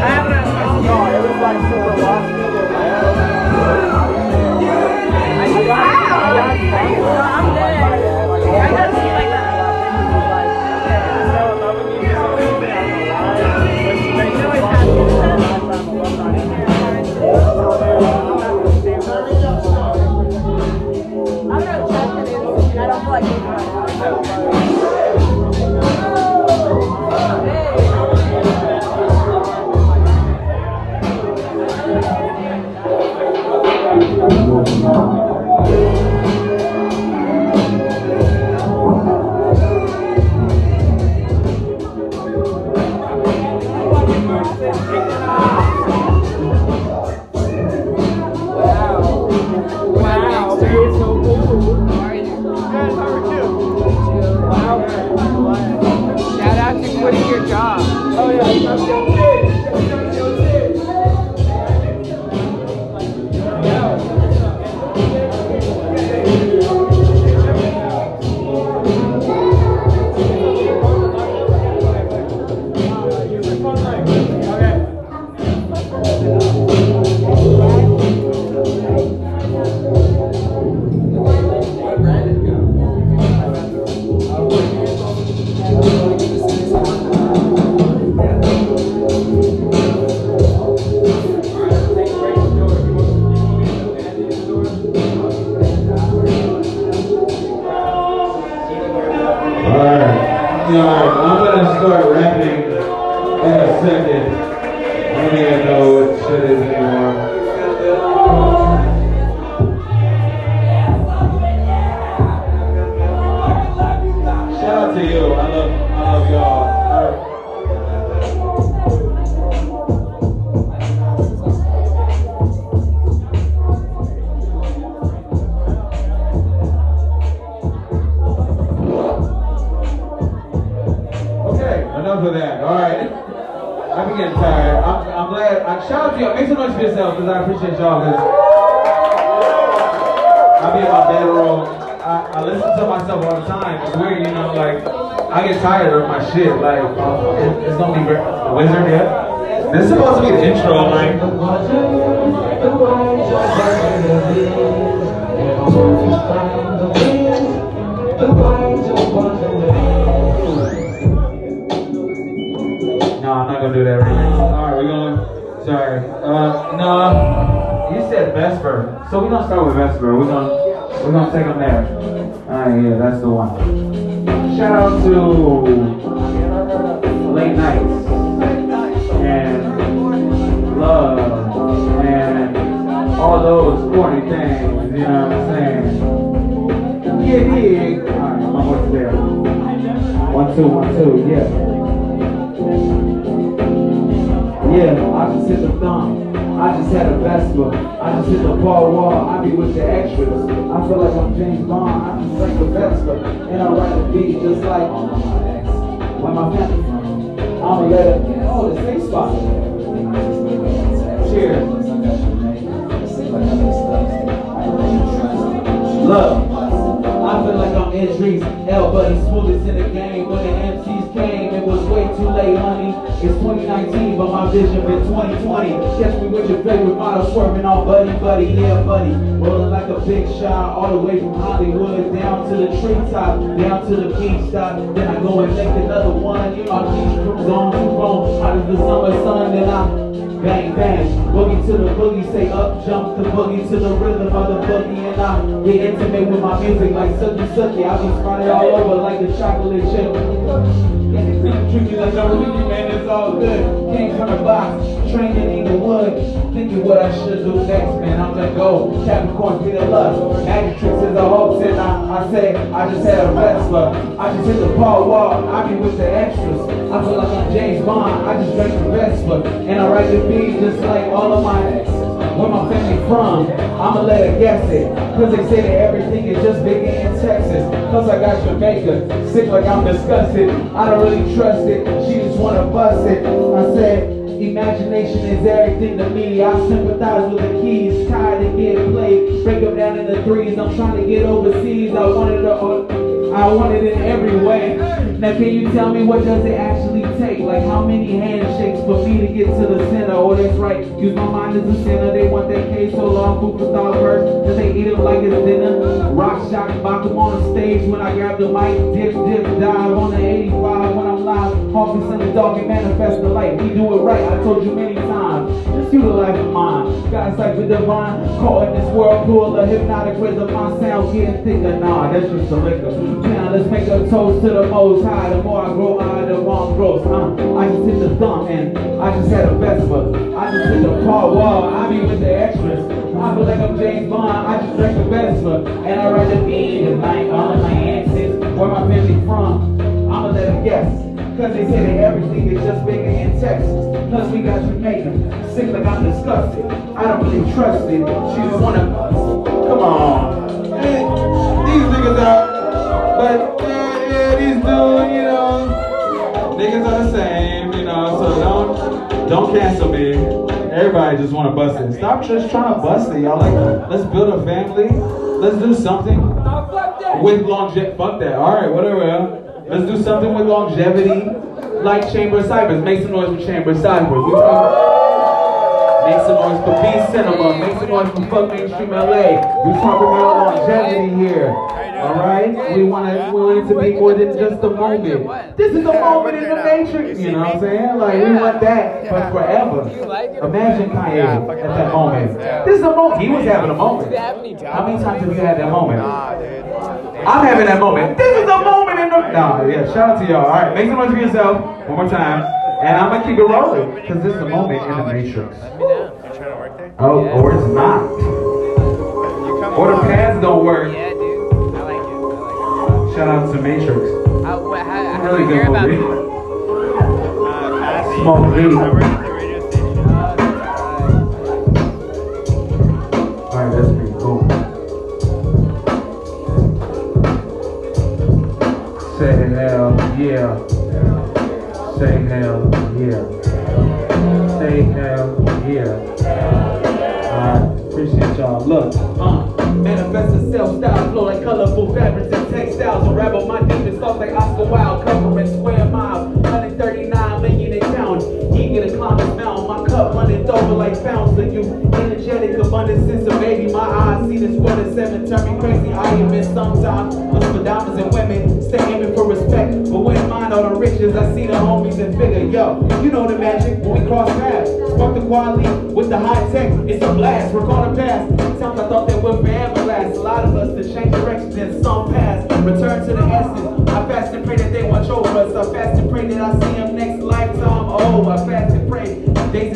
All the way from Hollywood down to the treetop, down to the beach stop. Then I go and make another one. You know, I keep cruise on, too long. Hot as the summer sun, then I Bang, bang, boogie to the boogie, say up, jump the boogie to the rhythm of the boogie, and I get intimate with my music like sucky sucky. I be spotted all over like a chocolate chip. Tricky like a Luigi, man, it's all good. Came from the box, training in the wood. Thinking what I should do next, man. I'm gonna go. Capricorn, lust. Magic tricks is the hopes, and I, I say, I just had a Vespa. I just hit the ball wall, I be with the extras. I feel like I'm James Bond, I just drank the Vespa. And I write the beat just like all of my exes where my family from, I'ma let her guess it. Cause they say that everything is just bigger in Texas. Cause I got Jamaica, sick like I'm disgusted. I don't really trust it, she just wanna bust it. I said, Imagination is everything to me. I sympathize with the keys, tired of getting played. Break them down into threes. I'm trying to get overseas. I wanted to. Uh, I want it in every way. Now can you tell me what does it actually take? Like how many handshakes for me to get to the center? Oh, that's right. Use my mind as a sinner. They want that case so long, food for thought first. Then they eat it like it's dinner. Rock shock, box them on the stage when I grab the mic. Dip, dip, dive on the 85 when I'm live. Office in the dark and manifest the light. We do it right. I told you many times. Just you the life of mine. Got a cipher divine. Caught in this whirlpool of hypnotic rhythm. My sound getting thicker. Nah, that's just the liquor. Now let's make a toast to the most high. The more I grow, I the more I'm gross. Uh, I just hit the thumb and I just had a Vespa. I just hit the car wall. I be with the extras. I feel like I'm James Bond. I just drank a Vespa. And I write the beat and like all of my answers. Where my family from? Cause they say that everything is just bigger in Texas. Plus we got Jamaica. Sick like I'm disgusted. I don't really trust it. She just wanna come on. Hey, These niggas are but yeah, yeah, these dudes, you know, niggas are the same, you know, so don't don't cancel me. Everybody just wanna bust it. Stop just trying to bust it, y'all. Like, let's build a family. Let's do something with longevity. Fuck that. Alright, whatever. Let's do something with longevity. Like Chamber of Cypress. Make some noise for Chamber of Cypress. We talking Make some noise for B Cinema. Make some noise for Fuck Mainstream LA. We talking about longevity here. All right, we want to we want it to be more than just a moment. This is a moment in the matrix. You know what I'm saying? Like we want that, but forever. Imagine Kanye at that moment. This is a moment. He was having a moment. How many times have you had that moment? I'm having that moment. This is a moment in the. Nah, yeah. Shout out to y'all. All right, make some noise for yourself one more time, and I'm gonna keep it rolling because this is a moment in the matrix. Oh, or it's not. Or the pads don't work. Yeah, dude. I like it. I like Shout out to Matrix. it. How, what, how, how Really do you hear good about movie. me? Uh, Small beat. Say hell yeah. Say hell yeah. Say hell Yeah. Alright, appreciate y'all. Look, Uh, manifest a self-style flow like colorful fabrics and textiles. Unravel my deepest thoughts like Oscar Wilde, covering square miles. Cup running over like fountains of you. Energetic, abundant sense of baby. My eyes see this world at seven. Turn me crazy. I admit sometimes. Look for diamonds and women. Stay aiming for respect. But when mine are the riches, I see the homies and figure, yo, you know the magic when we cross paths. Spark the quality with the high tech. It's a blast. We're gonna pass. Times I thought that we'd forever last. A lot of us to change directions and some pass. Return to the essence. I fast and pray that they watch over us. I fast and pray that I see them next lifetime. Oh, I fast and pray. Days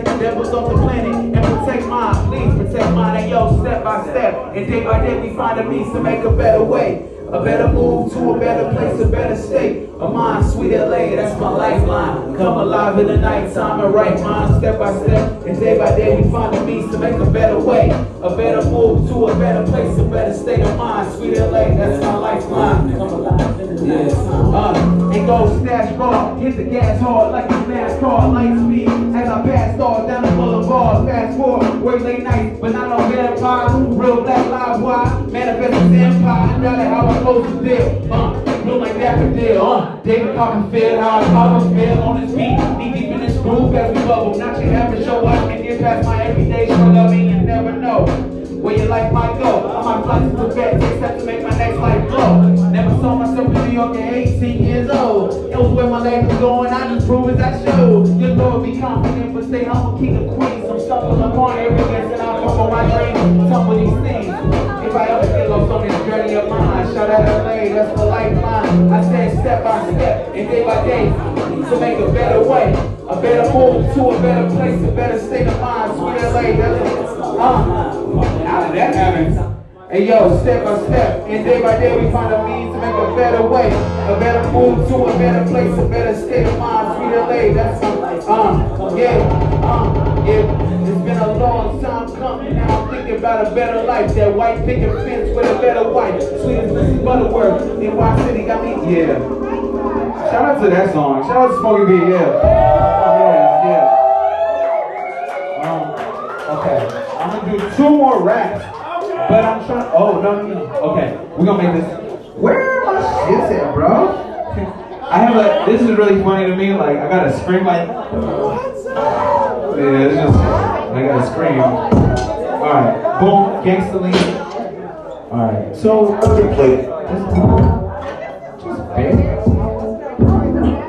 take the devils off the planet and protect mine. Please protect mine. And yo, step by step. And day by day we find a means to make a better way. A better move to a better place, a better state. A mind, sweet LA, that's my lifeline. Come alive in the nighttime and right mind, step by step. And day by day we find a means to make a better way. A better move to a better place, a better state of mind. Sweet LA, that's my lifeline. Come alive nighttime. Uh, and go snatch hit the gas hard like a NASCAR, light speed. As I pass all down the boulevard, fast forward, work late nights, but not on vampire. Real black live wire, manifest this empire. Now that how I close the deal. Uh, look like daffodil. Uh, David Copperfield, how I Copperfield on his feet, deep in this groove as we bubble. Not your average show, I can get past my everyday struggle. I mean, you never know where your life might go. I might fly to take steps to make my next. Never saw myself in New York at 18 years old. It was where my life was going, I just prove as I showed. Your Lord be confident, but stay humble, king of queens. I'm stumbling upon arrogance and I'll come on my dreams. Tumble these things. If I ever get lost on this journey of mine, shout out LA, that's the lifeline. I said step by step and day by day to make a better way. A better move to a better place, a better state of mind. Sweet LA, that's it. Uh, how did that happen? Hey yo, step by step, and day by day we find a means to make a better way, a better move to a better place, a better state of mind. Sweet LA, that's uh, yeah, uh, yeah. It's been a long time coming. Now I'm thinking about a better life. That white picket fence with a better wife. Sweet as. Butterworth in White City got me. Yeah. Shout out to that song. Shout out to Smokey B. Yeah. Oh, yeah, yeah. Um, okay. I'm gonna do two more raps, but I'm trying. Oh no, no. Okay, we're gonna make this. Where are my shits at, bro? I have a. This is really funny to me. Like I got to scream like. What's up? Yeah, it's just. I gotta scream. All right, boom, gangsta lean. All right, so. Just big.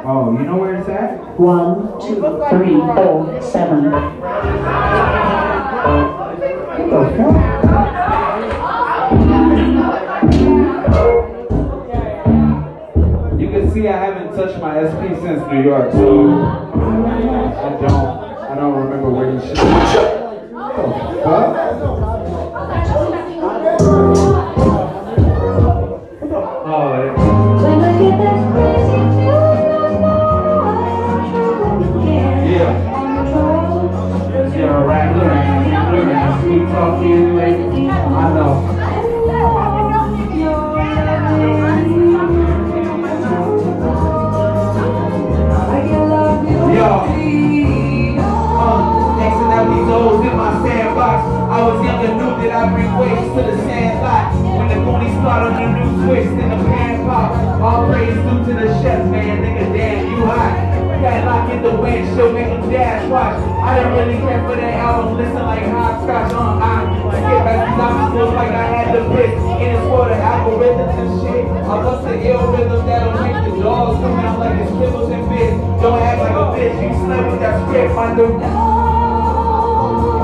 Oh, you know where it's at? One, two, three, four, seven. What the fuck? See I haven't touched my SP since New York, so I don't I don't remember where you should What I bring waves to the sand lot. When the Goonies start on the new twist and the pan pop. All praise due to the chef, man. Nigga, damn, you hot. Padlock in the wind, she'll make them dash watch. I didn't really care for that album, listen like hopscotch on. I skip back these obstacles like I had to piss. In this world of algorithms and shit. I bust the ill rhythm that'll make the dogs come out like it's kibbles and bits. Don't act like a bitch, you slip with that script, my dude.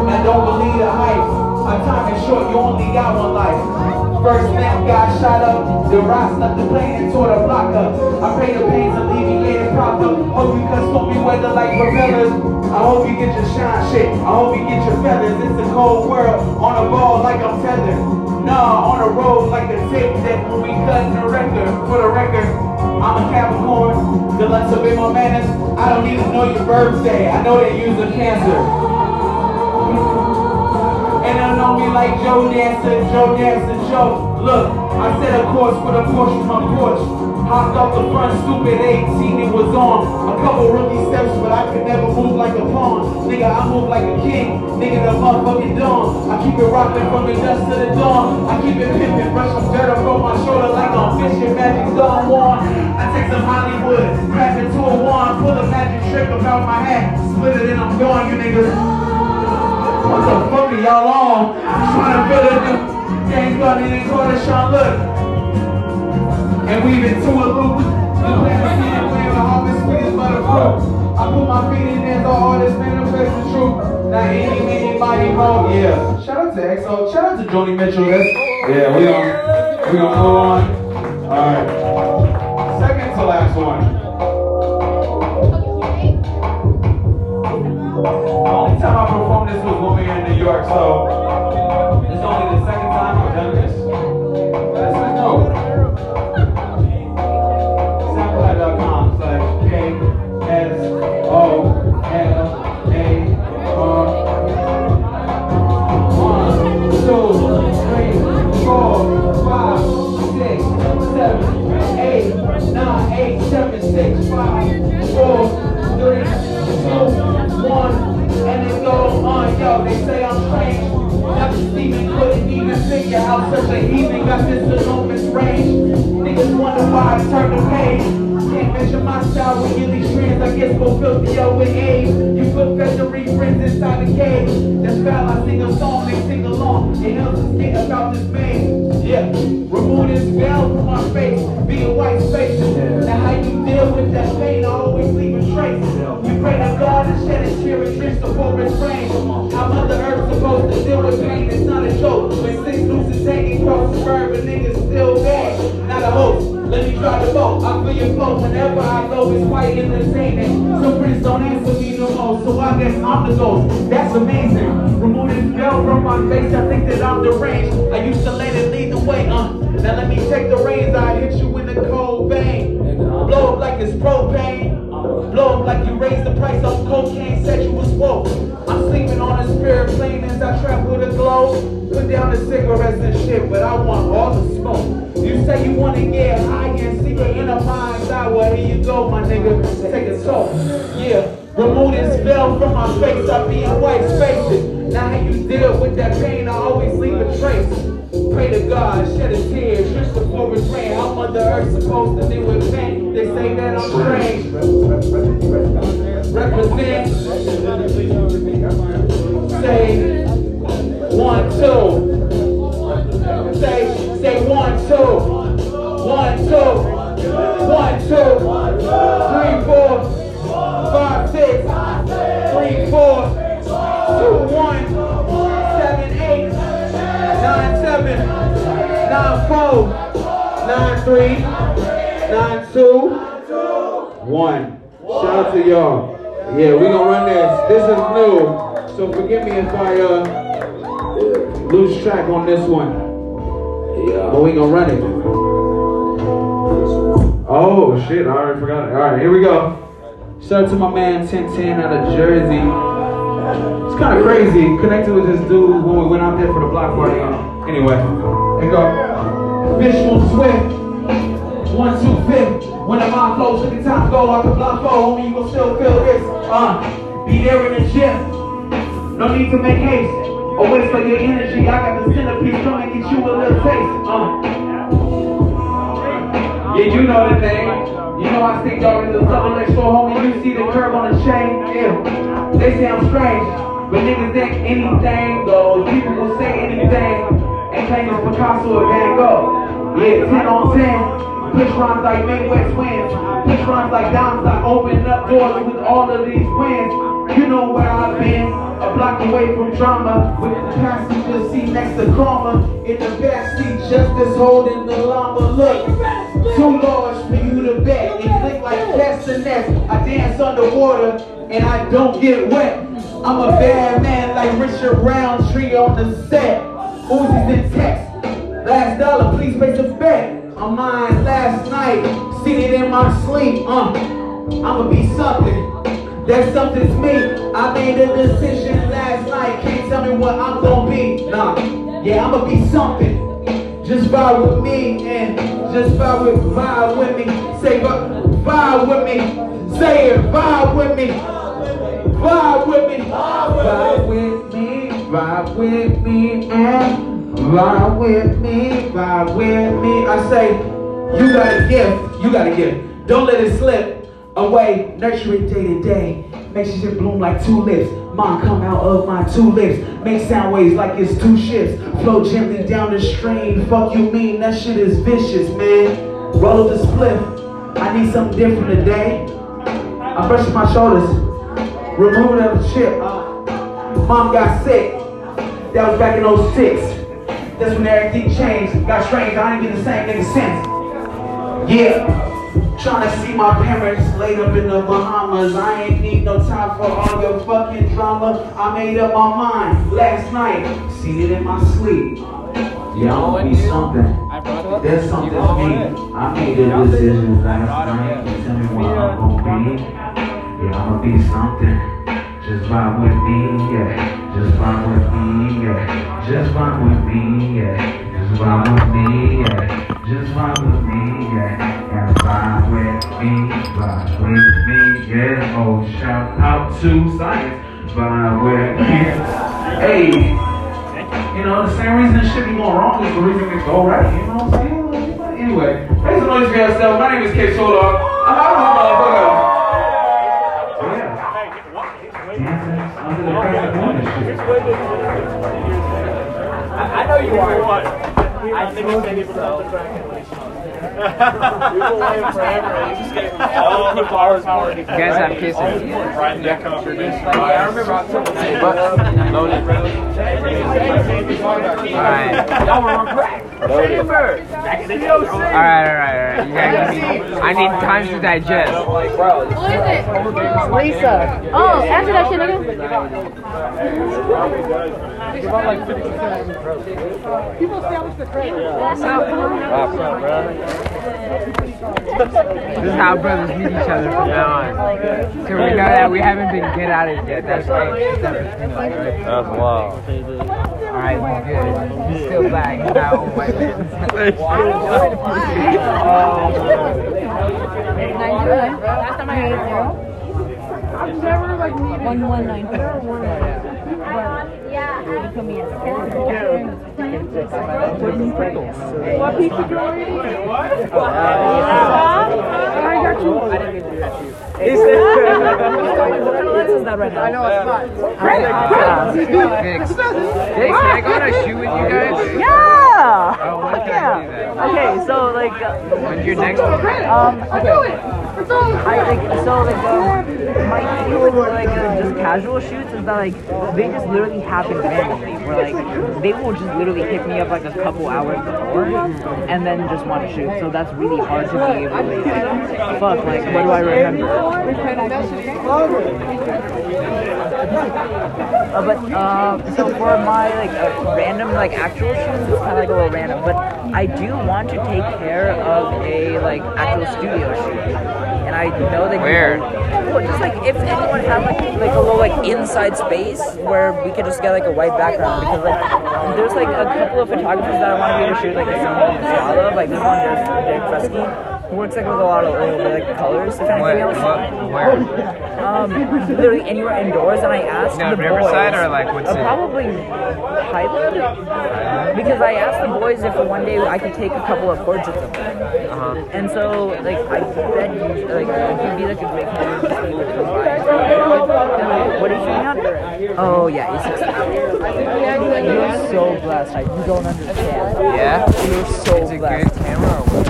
Now don't believe the hype. My time is short, you only got one life. First snap got shot up, the rock snuck the plane and tore the block up. I pray the pains alleviated proper. Hope you can me weather like propellers. I hope you get your shine shit. I hope you get your feathers. It's a cold world on a ball like I'm tethered. Nah, on the road like a tape that when we cutting the record. For the record, I'm a Capricorn. Deluxe of my manners. I don't need to know your birthday. I know they use a cancer. And they know me like Joe Dancer, Joe Dancer, Joe. Look, I set a course for the Porsche from my porch. Hopped off the front, stupid 18, it was on. A couple rookie steps, but I could never move like a pawn. Nigga, I move like a king. Nigga, the motherfucking dawn. I keep it rocking from the dust to the dawn. I keep it pimping, brush some dirt up on my shoulder like I'm fishing magic Don Juan. I take some Hollywood, crack it to a wand, pull a magic trick about my hat, split it and I'm gone, you niggas. What the fuck are y'all on? Trying to build a new Gang gunning in the corner, Sean, look. And we've been to a loop. The here, playing the harvest sweet as butterfruit. I put my feet in there, the artist manifest the truth. Now any, anybody wrong, yeah. Shout out to EXO, shout out to Joni Mitchell. That's, yeah, we gonna, we move on. Alright. Second to last one. Time I performed this was when we were in New York, so it's only the second They say I'm strange. Never Steven couldn't even figure out such a heathen got this enormous range. Niggas wonder why I turn the page. Can't measure my style with yearly trends. I guess go filthy up with age. You put February friends inside the cage. That's foul. I sing a song, they sing along. It helps us think about this maze. Yeah, remove this veil from my face. Be a white space. Now how you deal with that pain? I always leave a trace. You pray to God and shed a tear and drench the forest rain. To deal with pain? It's not a joke. When six nooses hanging across the suburban niggas still bad. Not a host. Let me try the boat. I feel your flow whenever I go. It's quite entertaining. Some friends don't answer me no more, so I guess I'm the ghost. That's amazing. Remove this veil from my face. I think that I'm the deranged. I used to let it lead the way. Uh, now let me take the reins. I hit you in the cold vein. Blow up like it's propane. Blow up like you raised the price on cocaine. Said you was woke. Put down the cigarettes and shit, but I want all the smoke. You say you wanna get high and see your inner mind's eye. Well, here you go, my nigga. Take a toke. Yeah. Remove this veil from my face. I be in white spaces. Now how you deal with that pain, I always leave a trace. Pray to God, shed a tear, drink the forest rain. How Mother Earth supposed to deal with pain? They say that I'm strange. Represent. Say two. One, two. Three, four. Five, six. Three, four. Two, one. Seven, eight. Nine, seven. Nine, four. Nine, three. Shout out to my man 1010 out of Jersey. It's kind of crazy. Connected with this dude when we went out there for the block party. Anyway, we go. Fish will swim. One, two, fifth. When the mind flows, look at time go. I can block four, homie, you will still feel this. Uh, be there in the gym. No need to make haste. Or waste of your energy. I got the centerpiece, come and get you a little taste. Uh. Yeah, you know the thing. You know I stick dog in the double leg store, homie. You see the curve on the chain. Yeah. They say I'm strange, but niggas think anything goes. People will say anything and claim it's Picasso or Van Gogh. Yeah, 10 on 10. Push rhymes like Midwest winds. Push rhymes like diamonds like open up doors with all of these wins. You know where I've been. A block away from drama. With the passenger seat next to karma. In the back seat, justice holding the llama. Look, too large for you to bet. It click like castanets. I dance underwater and I don't get wet. I'm a bad man like Richard Roundtree on the set. Uzis in text. Last dollar, please place a bet. On mine last night, seen it in my sleep. Uh, I'ma be something. That something's me. I made a decision last night. Can't tell me what I'm gonna be. Nah, yeah, I'ma be something. Just vibe with me and just vibe with vibe with me. Say vi- vibe with me. Say it, vibe with me. Vibe with me. Vibe with me. Vibe with me and vibe with me. Vibe with me. I say, you got a gift. You got a gift. Don't let it slip away. Nurture it day to day. Make sure it bloom like tulips. Mine come out of my two lips. Make sound waves like it's two ships. Flow gently down the stream. Fuck you mean that shit is vicious, man. Roll up the spliff. I need something different today. I'm brushing my shoulders. Removing the chip. Uh. Mom got sick. That was back in 06. That's when everything changed. Got strange. I ain't been the same nigga since. Yeah. Trying to see my parents laid up in the Bahamas. I ain't need no time for all your fucking drama. I made up my mind last night. Seen it in my sleep. Yeah, I'm gonna be something. There's something me. I made a decision last night. Tell me what I'm gonna be. Yeah, I'ma be something. Just vibe with me, yeah. Just vibe with me, yeah. Just vibe with me, yeah. Just vibe with me, yeah. Just vibe with me, yeah. And vibe with me, vibe with me, yeah. Oh, shout out to science. Vibe with me. Hey. You know, the same reason this shit be going wrong is the reason it go right. You know what I'm saying? Like, Anyway, make some noise for yourself. My name is K Solar. I'm out of my motherfucker. Under the present moon and. I know you are. I think it's waiting forever. just all the power. You guys have kisses? Right. I remember Alright. Y'all were on crack. Remember? Back in the day. Alright, alright, alright. You guys give I need time to digest. Who is it? Lisa. Oh, answer that shit, nigga. People establish the This is how brothers meet each other from now on. So we know that we haven't been get at it yet. That's great. That's wild. Alright, he's good. He's still black. He's not old white Last I had never like one one nine four. Yeah. What pizza do you? What? I didn't kind of lens is that right now? I know it's not. Fix, can I got a shoot with you guys? Yeah. Oh, when do that? Okay, so like. Uh, When's your next one? Um. Okay. I like so like um, my deal with like uh, just casual shoots is that like they just literally happen randomly. Where like they will just literally hit me up like a couple hours before, and then just want to shoot. So that's really hard to be able to like, fuck. Like what do I remember? Uh, but uh, so for my like uh, random like actual shoots, it's kind of like a little random. But I do want to take care of a like actual studio shoot, and I know that Where? Well, just like if anyone had like like a little like inside space where we could just get like a white background because like there's like a couple of photographers that I want to be able to shoot like some style of like this one there's Derek Fresky works like with a lot of oil like colors if anything What, else. what, where? Um, literally anywhere indoors, and I asked No, the Riverside boys, or, like, what uh, city? Probably Highland, because I asked the boys if one day I could take a couple of portraits of them, Uh-huh. and so like I bet like he'd be like a great candidate just to be able to come by. What are you shooting on? Oh yeah, E60. You're so blessed. I, you don't understand. Yeah? You're so It's a blessed. good camera or what?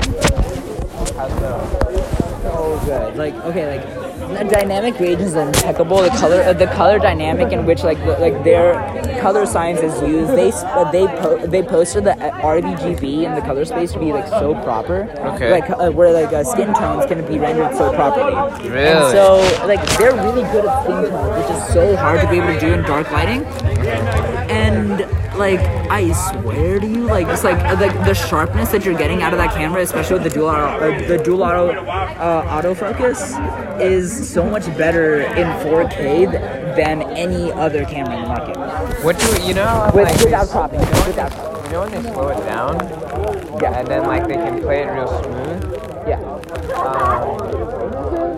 How's that? So good. Like okay, like the dynamic range is impeccable. The color, uh, the color dynamic in which like the, like their color science is used. They uh, they po- they posted the uh, RGB in the color space to be like so proper. Okay. Like uh, where like uh, skin tones can be rendered so properly. Really? And so like they're really good at skin tones, which is so hard to be able to do in dark lighting. And and like I swear to you, like it's like the, the sharpness that you're getting out of that camera, especially with the dual auto, uh, the dual auto uh, autofocus, is so much better in 4K th- than any other camera in the market. What do you know? With, like, without cropping, without cropping. You know when they slow it down? Yeah. And then like they can play it real smooth. Yeah. Um,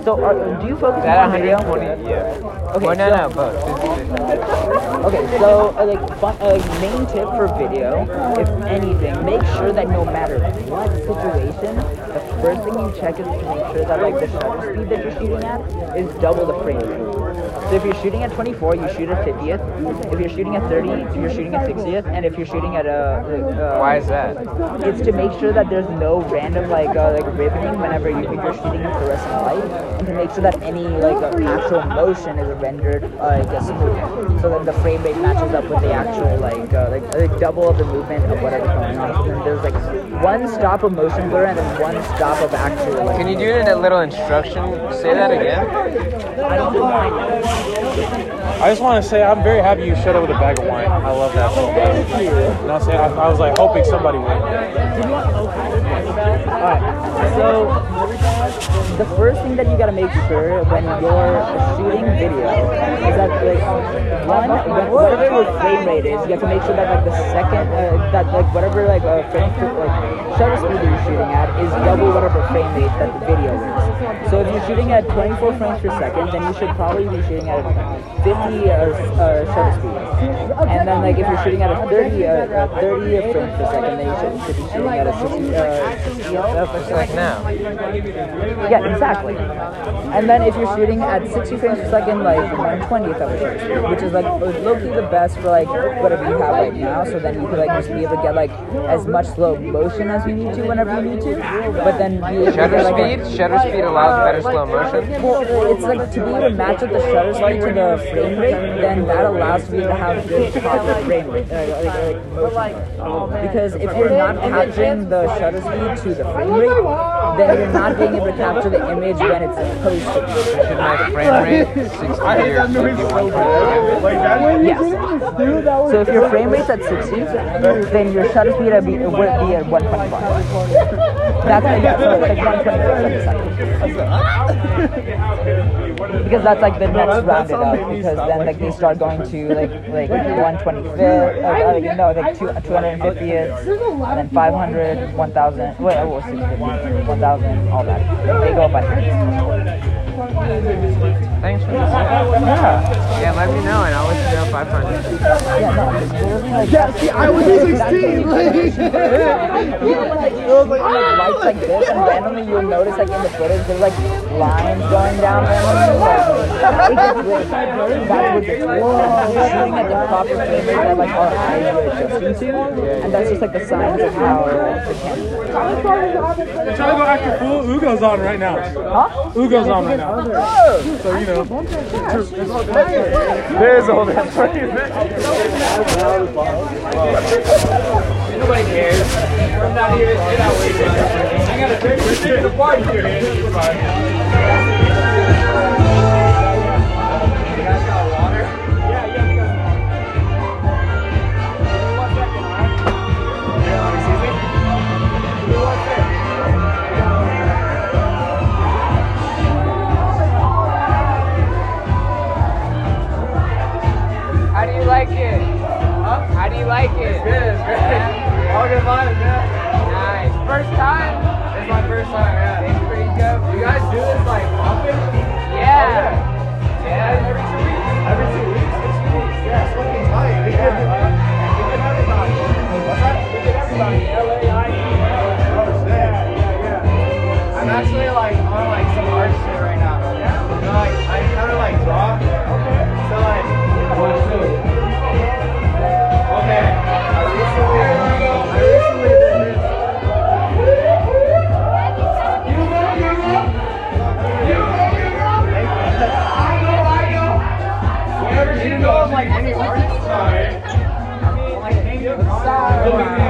So are, do you focus that on video? 120? Yeah. Okay, Well, no, so- no, both. Okay, so uh, like fun, uh, main tip for video, if anything, make sure that no matter what situation, the first thing you check is to make sure that like the shutter speed that you're shooting at is double the frame rate. So if you're shooting at 24, you shoot at 50th. If you're shooting at 30, you're shooting at 60th. And if you're shooting at a, uh, Why is that? It's to make sure that there's no random like uh, like ribbing whenever you, if you're shooting in fluorescent light, and to make sure that any like uh, actual motion is rendered uh, like smooth, so that the frame rate matches up with the actual like uh, like, like double of the movement of whatever's going on. So then there's like one stop of motion blur and then one stop of actual. Like, Can you do it in a little instruction? Say that again. I don't mind. I just want to say I'm very happy you showed up with a bag of wine. I love that so much. What I'm saying? I, I was like hoping somebody would. Alright, so the first thing that you gotta make sure when you're shooting video is that like one, whatever your frame rate is, you have to make sure that like the second, uh, that like whatever like uh, frame, like shutter speed that you're shooting at is double whatever frame rate that the video is. So if you're shooting at 24 frames per second, then you should probably be shooting at 50 uh, uh, shutter speed. And then like if you're shooting at a 30, uh, uh, 30 frames per second, then you should, should be shooting at a 60, uh, 60 Just like now. Yeah, exactly. And then if you're shooting at 60 frames per second, like 120th of a shutter speed, which is like low-key the best for like whatever you have right now. So then you could like just be able to get like as much slow motion as you need to whenever you need to. But then be able to Shutter get, like, a- speed? Shutter speed allows better slow motion? well, it's like to be able to match up the shutter speed to the frame rate, then that allows for you to have good proper frame rate. Uh, like, like, motion. because if you're not capturing the shutter speed to the frame rate, then you're not being able to capture the image when it's supposed to. be. Should my frame rate 60 or 51? Yes. So if your frame rate's at 60, then your shutter speed would be, be at 125. That's like, yeah, so it's like 125 seconds. Because that's like the next rounded up. Because then like they start going to like like 125th, uh, uh, like, no, like two, 250th, then 500, 1,000. Wait, oh, 650, 1,000, all that. They go up by. Thanks for this. Yeah. Yeah, let me know and I'll let you know if I find it. Yeah, no, like Yeah, see, I was 16. Like, You know, when, like, you're like, in, like lights like this, and randomly you'll notice like in the footage there's like lines going down randomly. Like, it gets really That's what gets whoa. Shooting at the proper frame that like our eyes are adjusting to, and that's just like the signs of how the camera. Try to go after full. Ugo's on right now. Huh? Ugo's on right now. Oh! So you know. There's all that Nobody cares. I'm not here. Get out way I got a drink. We're taking a party here. You guys got water? Yeah, yeah, we got One second, alright? Excuse me? Give me one second. How do you like it? Huh? How do you like it? It's good. All good vibes, man. Nice. First time? It's my first time, yeah. It's pretty dope. You guys do this like often? Yeah. Oh, yeah, every two weeks. Every two weeks? Two weeks. Yeah, it's fucking tight. We get everybody. What's that? We get everybody. L-A-I-E. Oh, shit. Yeah, yeah, yeah. I'm actually like on like some art shit right now. Yeah? So, like, I kind of like draw. Hey,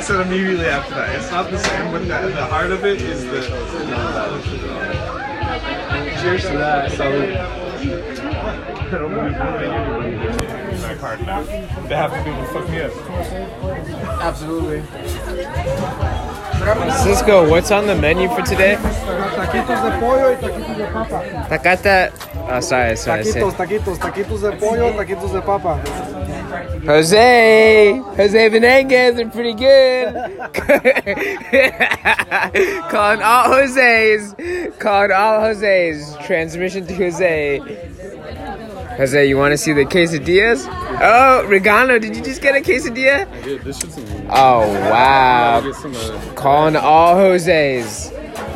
I said immediately after that. It's not the same, but the, the heart of it is the. Cheers to that. Salute. I don't believe in that card now. They have to be able to fuck me up. Absolutely. Cisco, what's on the menu for today? Taquitos de pollo y taquitos de papa. Takata. Oh, ah, sorry, sorry. say- Taquitos, taquitos, taquitos de pollo, taquitos de papa. Jose, Jose Benenguez are pretty good. calling all Jose's, calling all Jose's. Transmission to Jose. Jose, you want to see the quesadillas? Oh, Regano, did you just get a quesadilla? I did. This shit's. Oh wow! Get some, uh, Calling all Jose's.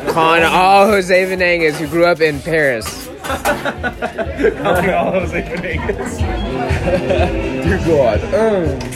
Calling all Jose Venangas who grew up in Paris. Calling all Jose Venegas. Dear God. Um.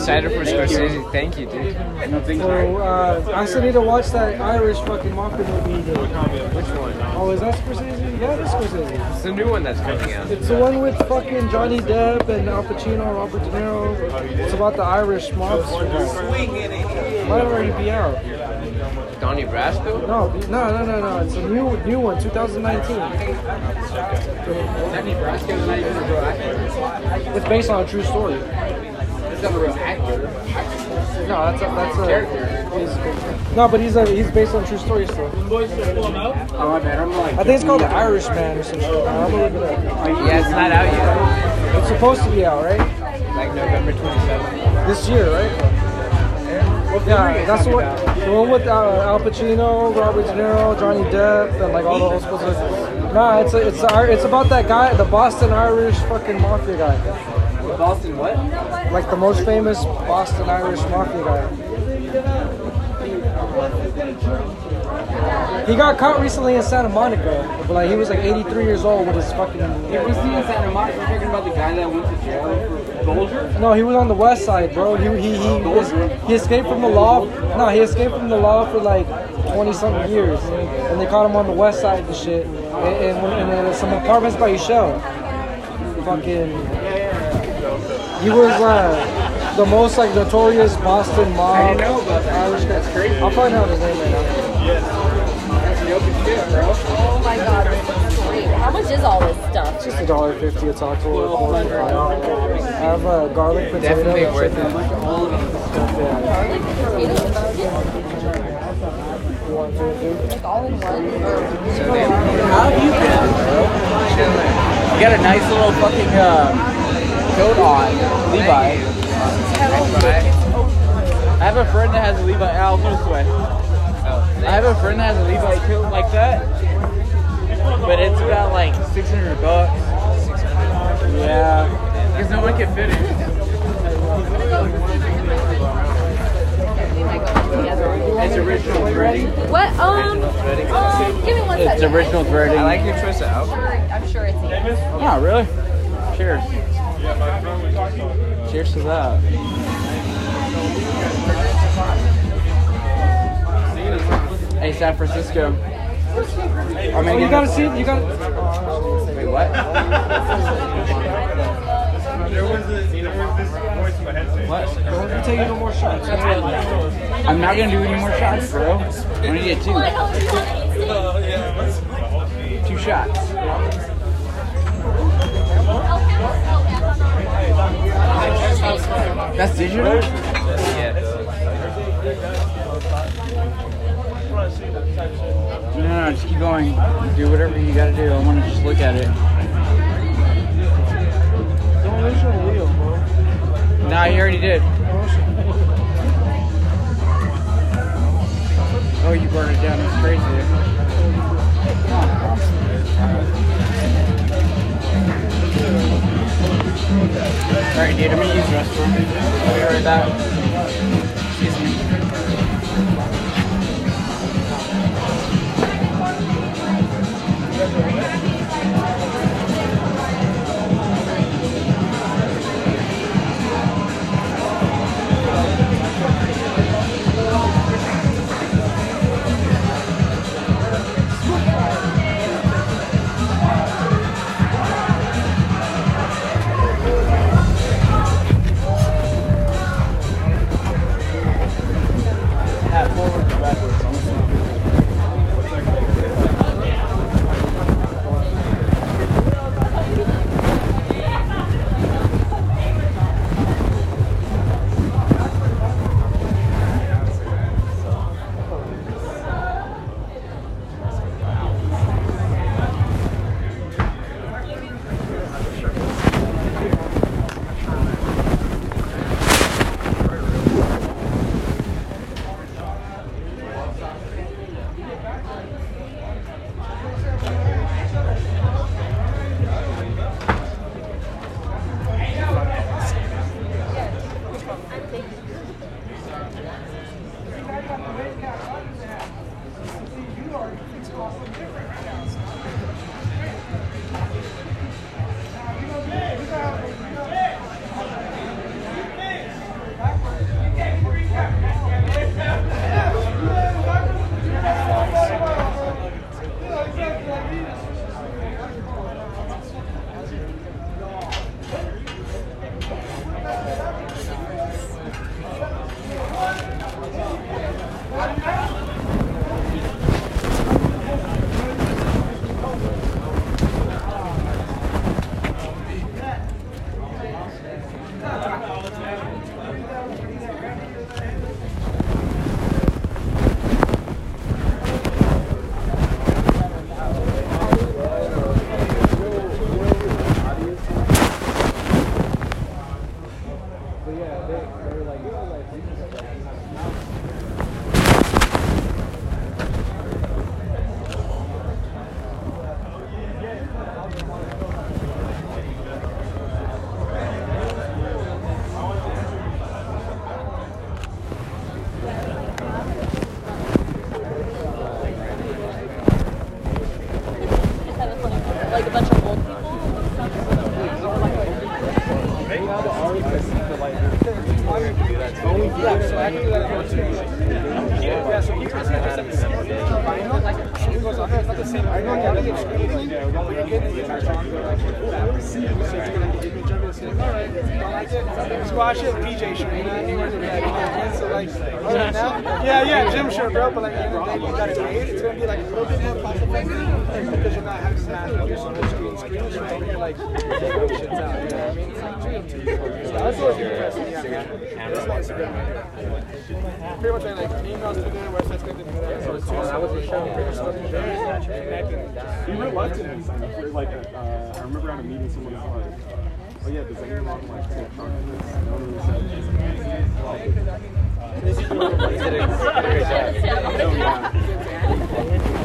Excited for Scorsese? Thank you, dude. So, uh, I still need to watch that Irish fucking mafia movie. Which one? Oh, is that Scorsese? Yeah, it is Scorsese. It's the new one that's coming out. It's the one with fucking Johnny Depp and Al Pacino, Robert De Niro. It's about the Irish mobster. Might already be out. Donnie Brasco? No, no, no, no, no. It's a new, new one, 2019. Donnie Brasco's not even a real actor. It's based on a true story. He's not a real actor. No, that's a, that's a Character. he's- no, but he's a, he's based on true story still. Oh, my bad. I'm like. I think it's called The Irishman or some shit. I'm gonna look it up. Yeah, it's not out yet. It's supposed to be out, right? Like November 27th. This year, right? Yeah, that's what. The one with uh, Al Pacino, Robert De Niro, Johnny Depp, and like all the whole supposed to. Nah, it's a, it's a, it's about that guy, the Boston Irish fucking mafia guy. Boston what? Like the most famous Boston Irish mafia guy. He got caught recently in Santa Monica, but like he was like 83 years old with his fucking. It was the in Santa Monica. We're talking about the guy that went to jail for Bulger? No, he was on the west side, bro. He he he, was, he escaped from the law. No, he escaped from the law for like 20 something years, and they caught him on the west side and shit, and, and, and uh, some apartments by Shell. Fucking. He was uh, the most like notorious Boston mob. I didn't know about that. Irish guy. That's crazy. I'll find out his name right now. That's the open shit, bro. Oh my god, this is great. How much is all this stuff? It's just a dollar fifty a taco. I have uh, garlic potato. Definitely that's worth it. Yeah. Garlic potatoes and chicken? You want? Like all in one? So then, How have you been, bro? chilling. You got a nice little fucking uh, coat on, Levi. I have a friend that has a Levi. Al, put this way. I have a friend that has a Levi coat like that, but it's about like 600 bucks. Yeah, because no one can fit it. It's original threading. What? Um, um, give me one It's second. original threading. I like your choice of outfit. I'm sure it's you. Oh, really? Cheers. Cheers to that. Hey, San Francisco. I'm Oh, you gotta see. You gotta. Wait, what? What? Don't be taking no more shots. I'm not gonna do any more shots, bro. I'm gonna get two. Two shots. That's digital? Yeah. No, no, no, just keep going. Do whatever you gotta do. I wanna just look at it. Don't lose your wheel, bro. Nah, you already did. Oh, you burned it down. That's crazy. Alright, dude, I'm gonna use restroom. I'll be right back. What I that's my Instagram. Pretty much like emails to that was the show. Pretty much like, uh, I remember at a meeting, someone was like, oh yeah, like this? No one really I'm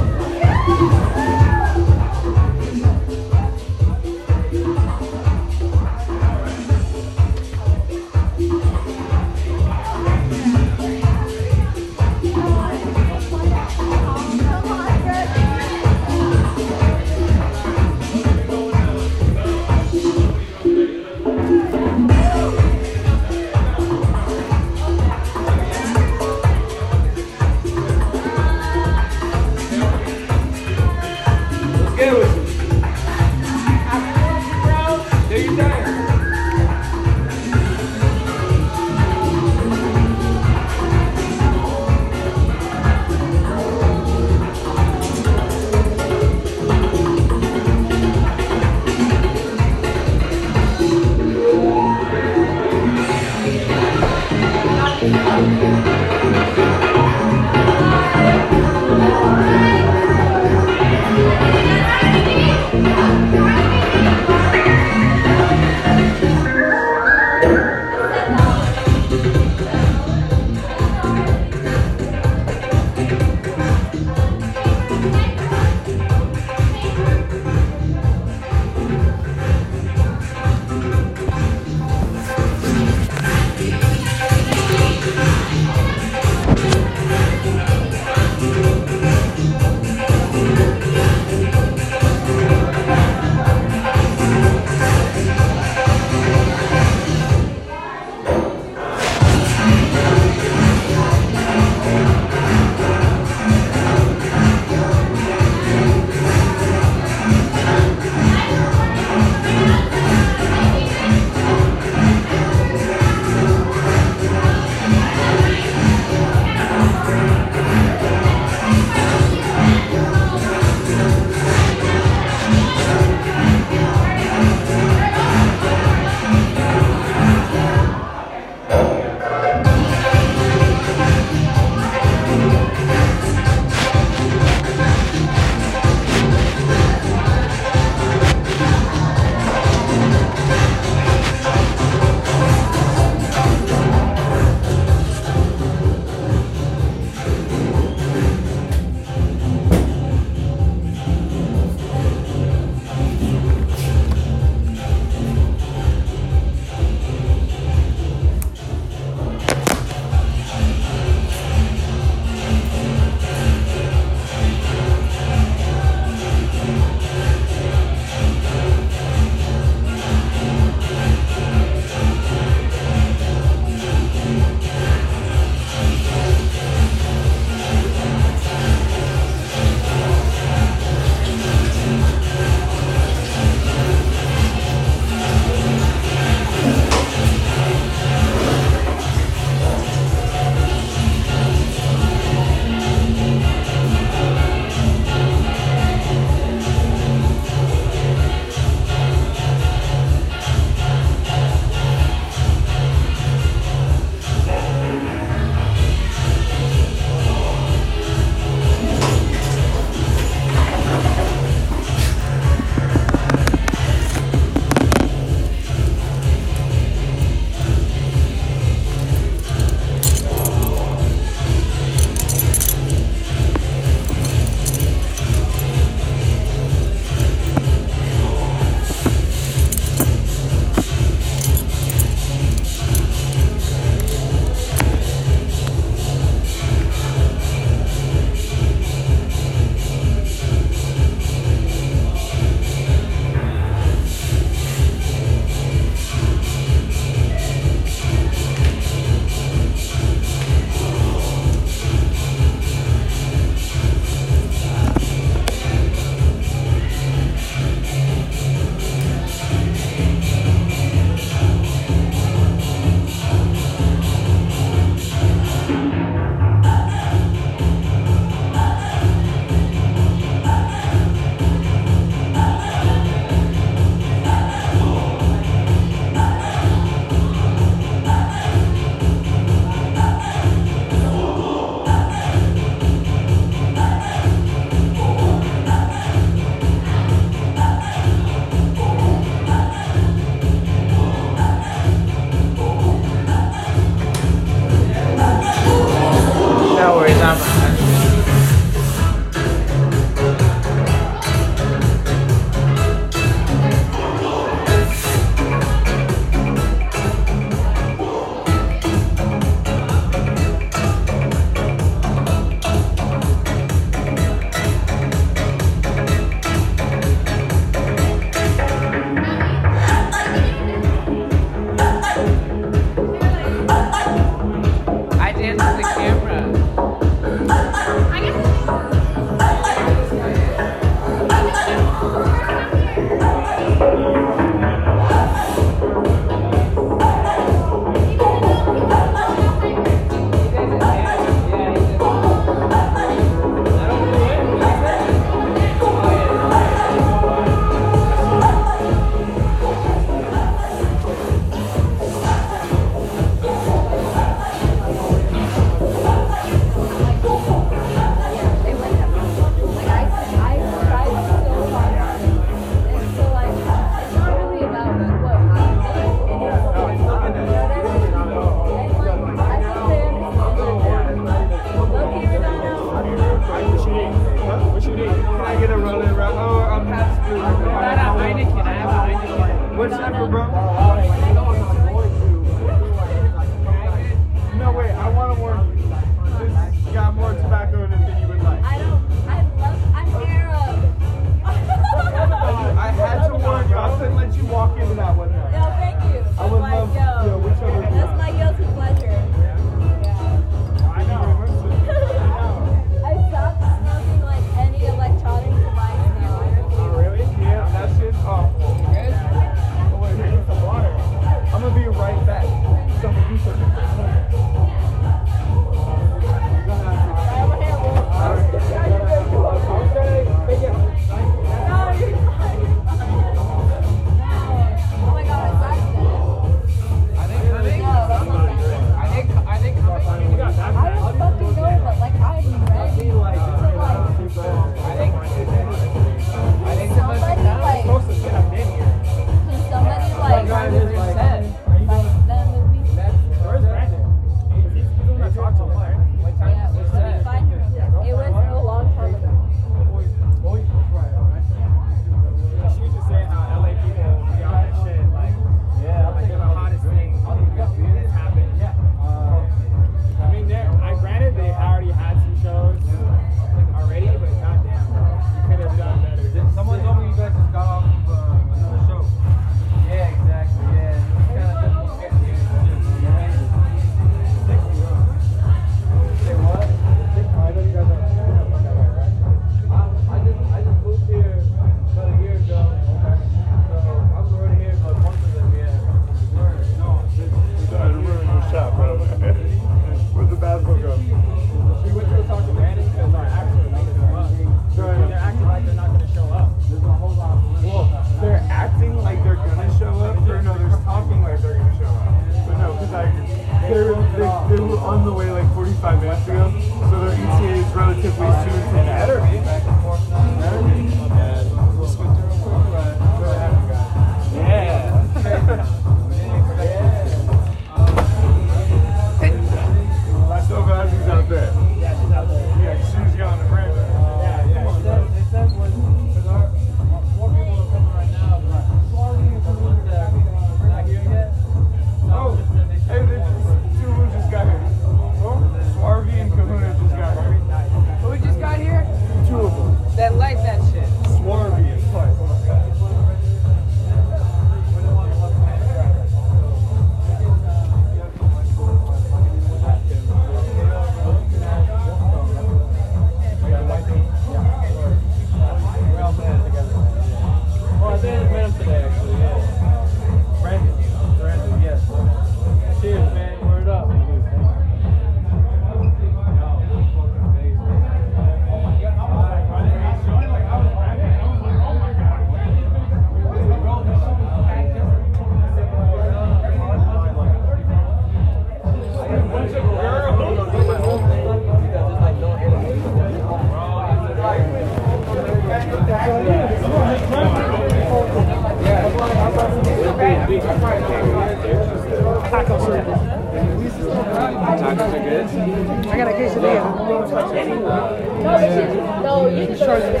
no,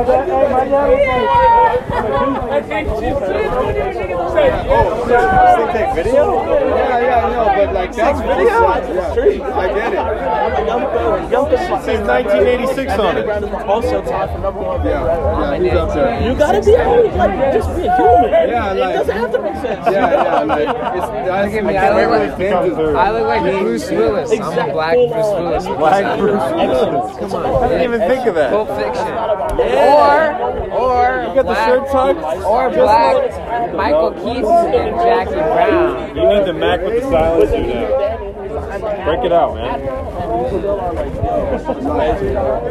Oh, video? Yeah, yeah, no, but like that's video. I get it. Since 1986 on it. Also tied for number one. Yeah, yeah? You gotta be like just be a human. Yeah, it doesn't have to make sense. Yeah, yeah, like it's. I. I I can't look really like of I look like Bruce Willis. I'm a black Bruce Willis. Black Bruce Willis. Come on. I didn't even think of that. Pulp Fiction. Yeah. Or or You got the shirt tucked? Or Just black Michael Keaton and Jackie Brown. You need the Mac with the silence now. Break it out, man.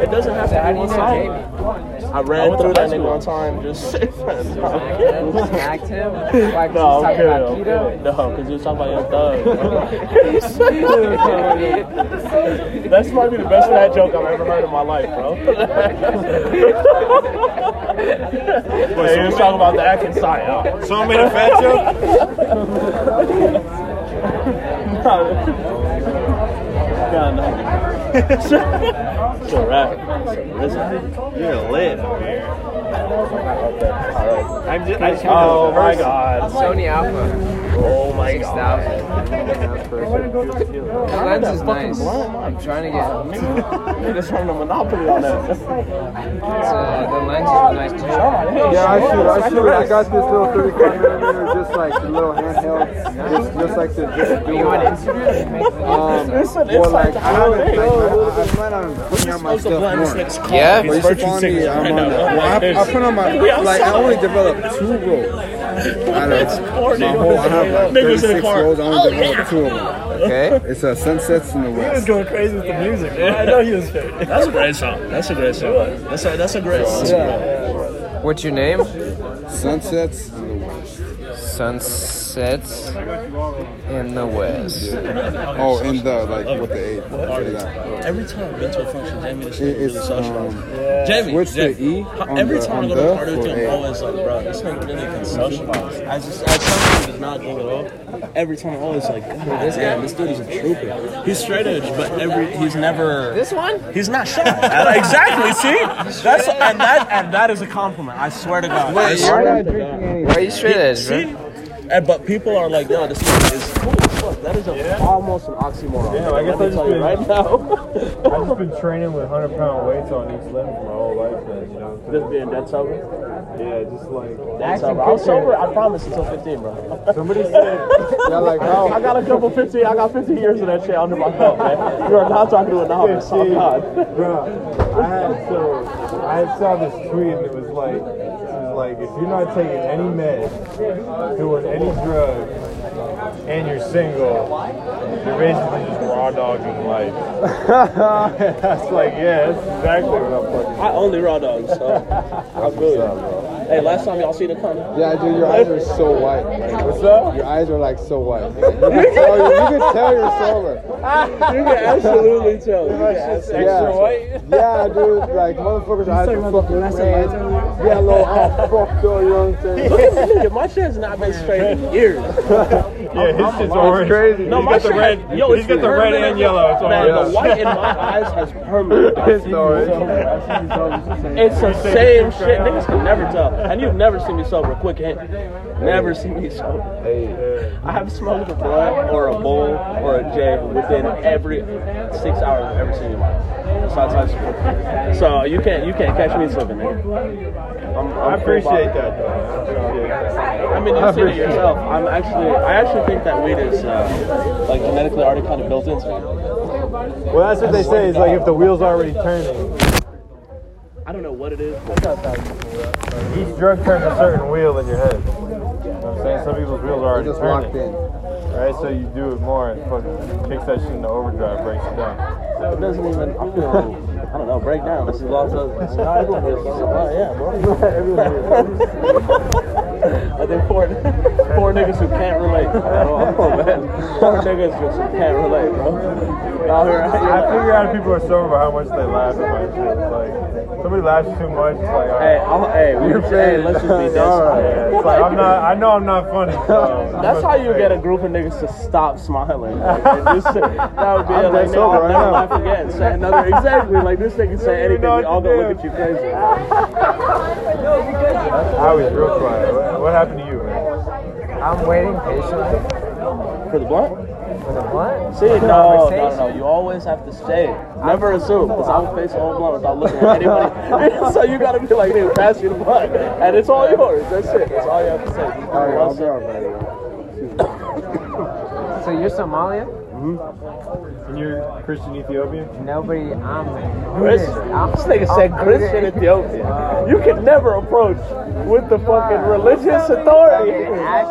It doesn't have to How be do one side. Jamie? I ran through that nigga one time just Smacked him? Why, 'cause No, he's I'm talking kidding. about I'm. No, because he was talking about Young Thug. That's might be the best fat joke I've ever heard in my life, bro. hey, he was talking about the Atkins side. Someone made a fat joke? God, no. It's a wrap. Listen, You're lit. I'm just, I just oh my god. Sony Alpha. Oh my 6000. The lens is nice. I'm trying to get. You're just trying to monopoly on. It's, uh, the lens is nice too. Yeah, I should. I should. I got this little 35 millimeter, just like a little handheld, just, just like the. just do You on it. Instagram? Um, It's well, like I haven't. Thing. Like, I, I on my stuff. Yeah? But you should. I'm on. Well, I, I put on my like I only developed two rolls. Out of my whole, I have like Niggas in the 36 car. rolls. I only developed two of them. Okay. It's a Sunsets in the West. He was going crazy with the music. Man. I know he was. That's a great song. That's a great song. That's a that's a great song. What's your name? Sunsets in the West. Sunsets in the West. Oh, in the like with the eight. Every time I've been to a function, Jamie just It- it's really social. um, Jamie, switch the E on every the- time I go to a party with for him, A. I'm always like, bro, this nigga really can. I just, I tell him he's not doing at all. Every time I'm always like, God, this guy, this dude is a trooper. He's straight edge, but every, he's never. This one? He's not shy. Exactly. See, that's and that and that is a compliment. I swear to God. I Wait, swear you're not drinking any. Why are you straight edge, See, bro? And, but people are like, no, this nigga is cool as fuck. That is a, almost an oxymoron. Damn, I guess Let me I just you been right now. I've just been training with hundred pound weights on each limb for my whole life. Then, you know. Just being dead sober. Yeah, just like. Dead sober. I was sober. I promise until 15, bro. Somebody said. Yeah, like how? I got a couple 15. I got 15 years of that shit under my belt, man. You are not talking to a novice. Yeah, Oh see, God. bro, I had so I had saw this tweet and it was like, it was like if you're not taking any meds, doing any drugs, and you're single, you're basically just raw dogging life. that's like, yeah, that's exactly what I'm fucking. I only raw dog, so I feel you. Hey, last time y'all seen a condom? Yeah, dude, your eyes are so white. What's up? Your eyes are like so white. You can tell, you, you can tell you're sober. You can absolutely tell. You can absolutely yeah. Yeah, dude, like motherfuckers' eyes are fucking red, yellow, all fucked up, you know what I'm saying? Look at this nigga. My shit has not been straight in years. Yeah, his shit's It's orange. crazy. No, he's my got the shit red. has- yo, he's it's got the red permanent. and yellow. It's Man, orange. the white in my eyes has permanent. It's orange. It's the same shit. Niggas can never tell. And you've never seen me sober. Quick hint. Never seen me sober. I have smoked a blunt or a bowl or a J within every six hours I've ever seen in my life. Besides high school. So you can't you can't catch me slipping, nigga. I'm, I'm I appreciate that though. I appreciate that. I mean, you've seen it yourself. I'm actually, I actually think that weed is uh, like genetically already kind of built into me. Well, that's what they say. Is like if the wheels are already turning, I don't know what it is, each drug turns a certain wheel in your head. You know what I'm saying? Some people's wheels are already just turning. locked in. Right, so you do it more and fucking kicks that shit into overdrive, breaks it down. So it doesn't even. I feel. I don't know. Break down. This is lots of. No, everyone is. Oh, yeah, bro. I think four, four niggas who can't relate. I don't know, man. Four niggas who can't relate, bro. Out here, I figure out if people are sober by how much they laugh at my shit. Like somebody laughs too much. It's like, Hey, I'm, hey, we're saying, let's just be dead Yeah, it's like I'm not. I know I'm not funny. So That's how you get a group of niggas to stop smiling. Like, and just, that would be I'm like, dead no, sober I'll right never now. laugh again. Say another, exactly, like this nigga say anything, we all gonna look at you crazy. I was real quiet. What, what happened to you, man? I'm waiting patiently For the blunt? For the blunt. See, no, no, no, no, you always have to stay. Never assume, because I will face a whole blunt without looking at anybody. so you gotta be like, nigga, pass you the blunt. And it's all yours. That's it. That's all you have to say. Alright, I'll be sip. alright. So you're Somalian? And you're Christian Ethiopian? Nobody. I'm. Christian. I'm, This nigga said Christian Ethiopian. You can never approach with the fucking religious authority.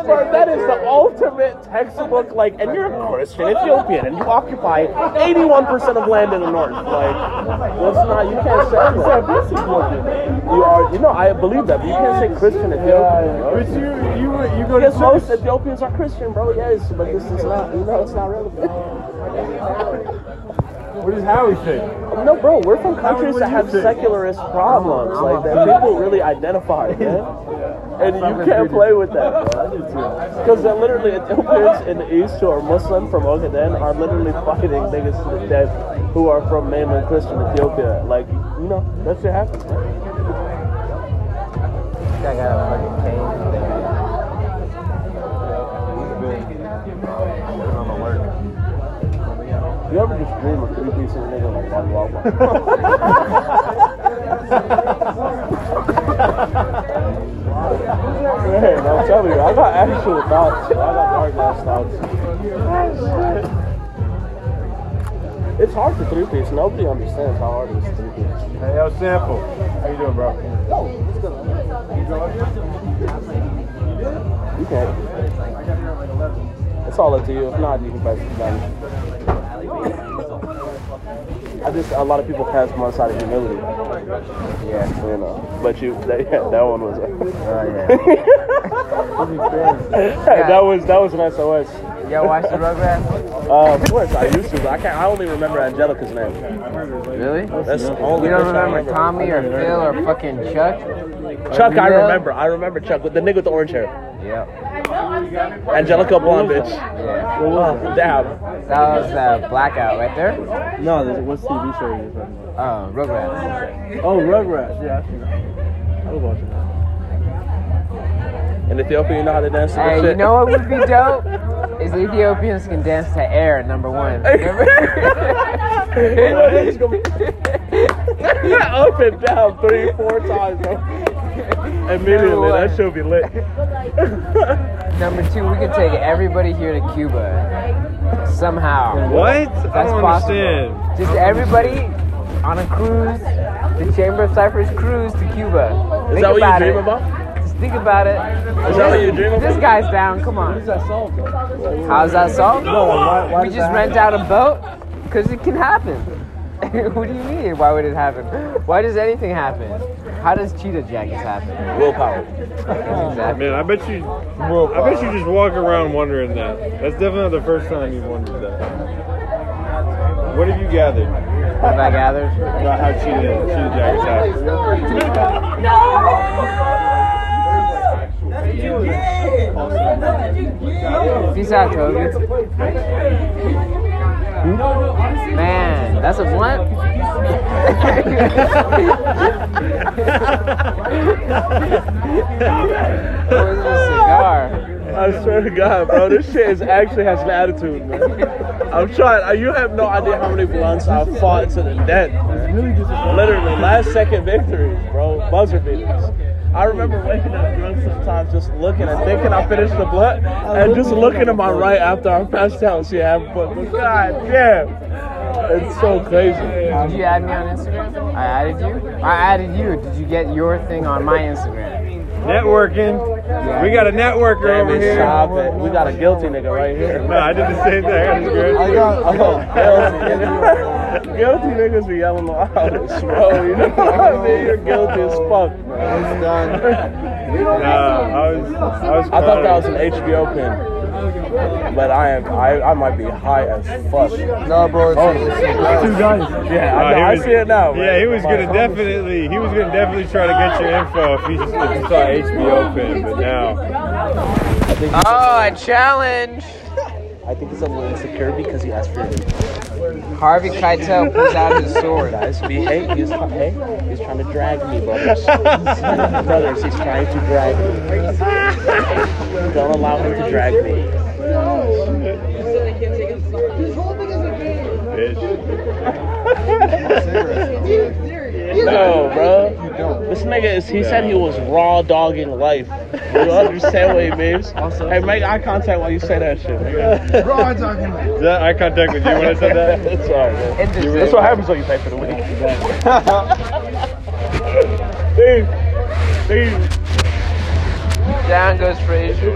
Bro, that is the ultimate textbook, like, and you're a Christian Ethiopian and you occupy 81% of land in the north. Like, let's not, you can't say that. You are, you know, I believe that, but you can't say Christian Ethiopian. bro. But you, you, you go to Yes, most. Ethiopians are Christian, bro, yes, but this is not, you know, it's not relevant. Oh. What does Howie think? No, bro, we're from countries what that have think? secularist problems, like that uh-huh. people really identify, man. And you can't play with that, bro. Because literally Ethiopians in the east who are Muslim from Ogaden are literally fighting niggas to the death who are from mainland Christian Ethiopia. Like, you know, that shit happens, man. I got a fucking cane. You ever just dream of three pieces of nigga like Wally Man, I'm telling you, I got actual thoughts. I got hard ass thoughts. It's hard for three piece. Nobody understands how hard it is to three piece. Hey, yo, Sample. How you doing, bro? Yo, You good? You can. It's all up to you. If not, you can it down. I just a lot of people pass one side of humility. Yeah, you know. But you, that, yeah, that one was. hey, that was that was an SOS. Yo, watch the Rugrats? Uh, of course, I used to. But I can't. I only remember Angelica's name. Really? That's the only. You don't I remember Tommy or Phil or fucking Chuck? Chuck, I remember. I remember Chuck with the nigga with the orange hair. Yep. Angelica blonde bitch. Yeah. Oh, damn. That was uh, Blackout right there. No, there's what's TV show you're talking about? Oh, Rugrats. Oh, Rugrats. Yeah, I see that. I was watching that. In Ethiopia, you know how to dance to Hey, this you know what would be dope? is Ethiopians can dance to air, number one. He's up and down three, four times, bro. Immediately, that should be lit. Number two, we could take everybody here to Cuba. Somehow. What? I That's don't possible. understand. Just everybody on a cruise, the Chamber of Cypress cruise to Cuba. Is Think that what you about dream it. about? Just think about it. Is that what you dream about? This guy's down. Come on. How does that solve, though? How's that solved? No, why- why we just that rent out a boat because it can happen. what do you mean? Why would it happen? Why does anything happen? How does cheetah jackets happen? Willpower. Exactly. Man, I bet you. I bet you just walk around wondering that. That's definitely not the first time you've wondered that. What have you gathered? What have I gathered? About how cheetah, cheetah jackets happen. No! That's genius! That's genius! Peace out, Toby. Man, that's a blunt. A cigar? I swear to God, bro, this shit is actually has an attitude, man. I'm trying. uh, You have no idea how many blunts I've fought to the death. Literally, last second victories, bro. Buzzer beaters. I remember waking up drunk sometimes, just looking and thinking I finished the blunt, and just looking to my right after I passed out and see I have but but God damn, it's so crazy. Did you add me on Instagram? I added you. I added you. Did you get your thing on my Instagram? Networking. We got a networker Damn over here. stop it. We got a guilty nigga right here. No, I did the same thing. I just grabbed I got, I got guilty. guilty niggas be yelling the loudest, bro. You know what I mean? You're guilty as fuck. It's done. Nah, I was, I was. I thought that was an HBO pin, but I am, I, I might be high as fuck. No, bro, it's, Two guys. Yeah, Uh, I, know, he I see it now. Yeah, he was gonna definitely, he was gonna definitely try to get your info if he just if he saw HBO pin, but now. Oh, a challenge! I think he's a little insecure because he asked for it. Harvey Keitel pulls out his sword. Guys, be hey, he's hey, he's trying to drag me, brothers. brothers, he's trying to drag me. Don't allow him to drag me. No, bro. This nigga is. He said he was raw dogging life. You understand what he means? Hey, make eye contact while you say that shit. nigga. Raw dogging life. Is that eye contact with you when I said that? That's all right, man. That's what happens when you pay for the week. Dude, dude. Down goes Frazier.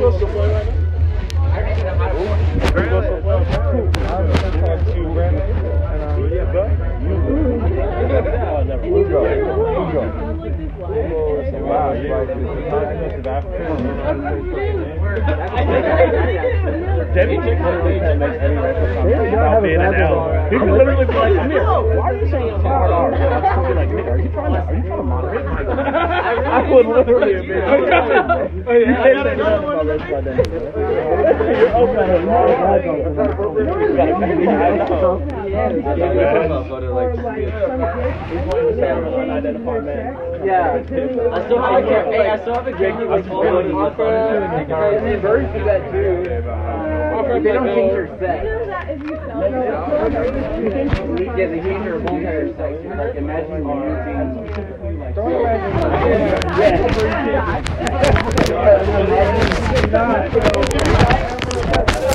Wow, you like the continent of Africa? Debbie literally can't any record comment being an L. He could literally be like, Amir, why are you saying it's hard R? I'd be like, nigga, are you trying to, are you trying to moderate? I would literally have been. Oh, you can't say nothing about this by. You're open. You gotta make me I. Yeah. I still have a hey, I still have a Opera. Opera. Birds do that too. They don't change their sex. Yeah, they change their whole entire sex. Like imagine using like Food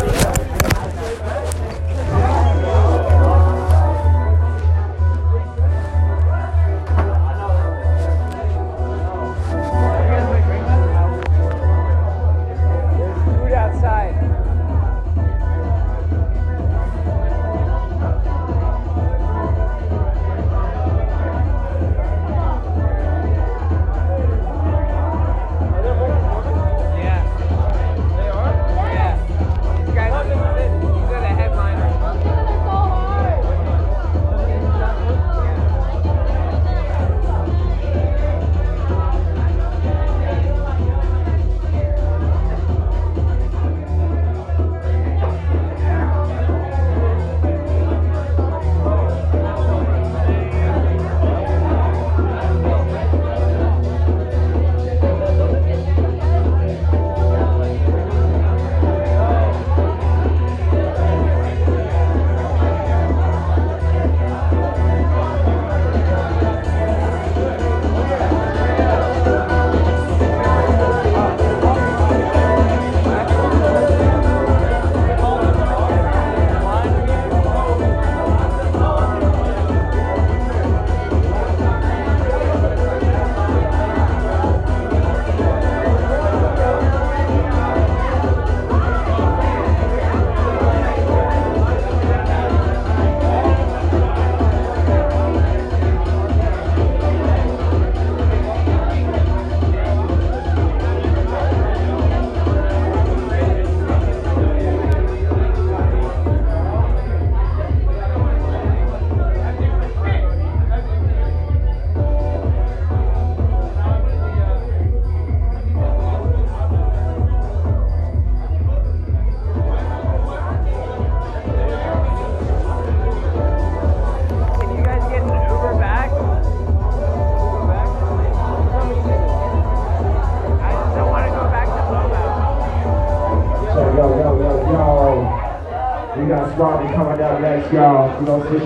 We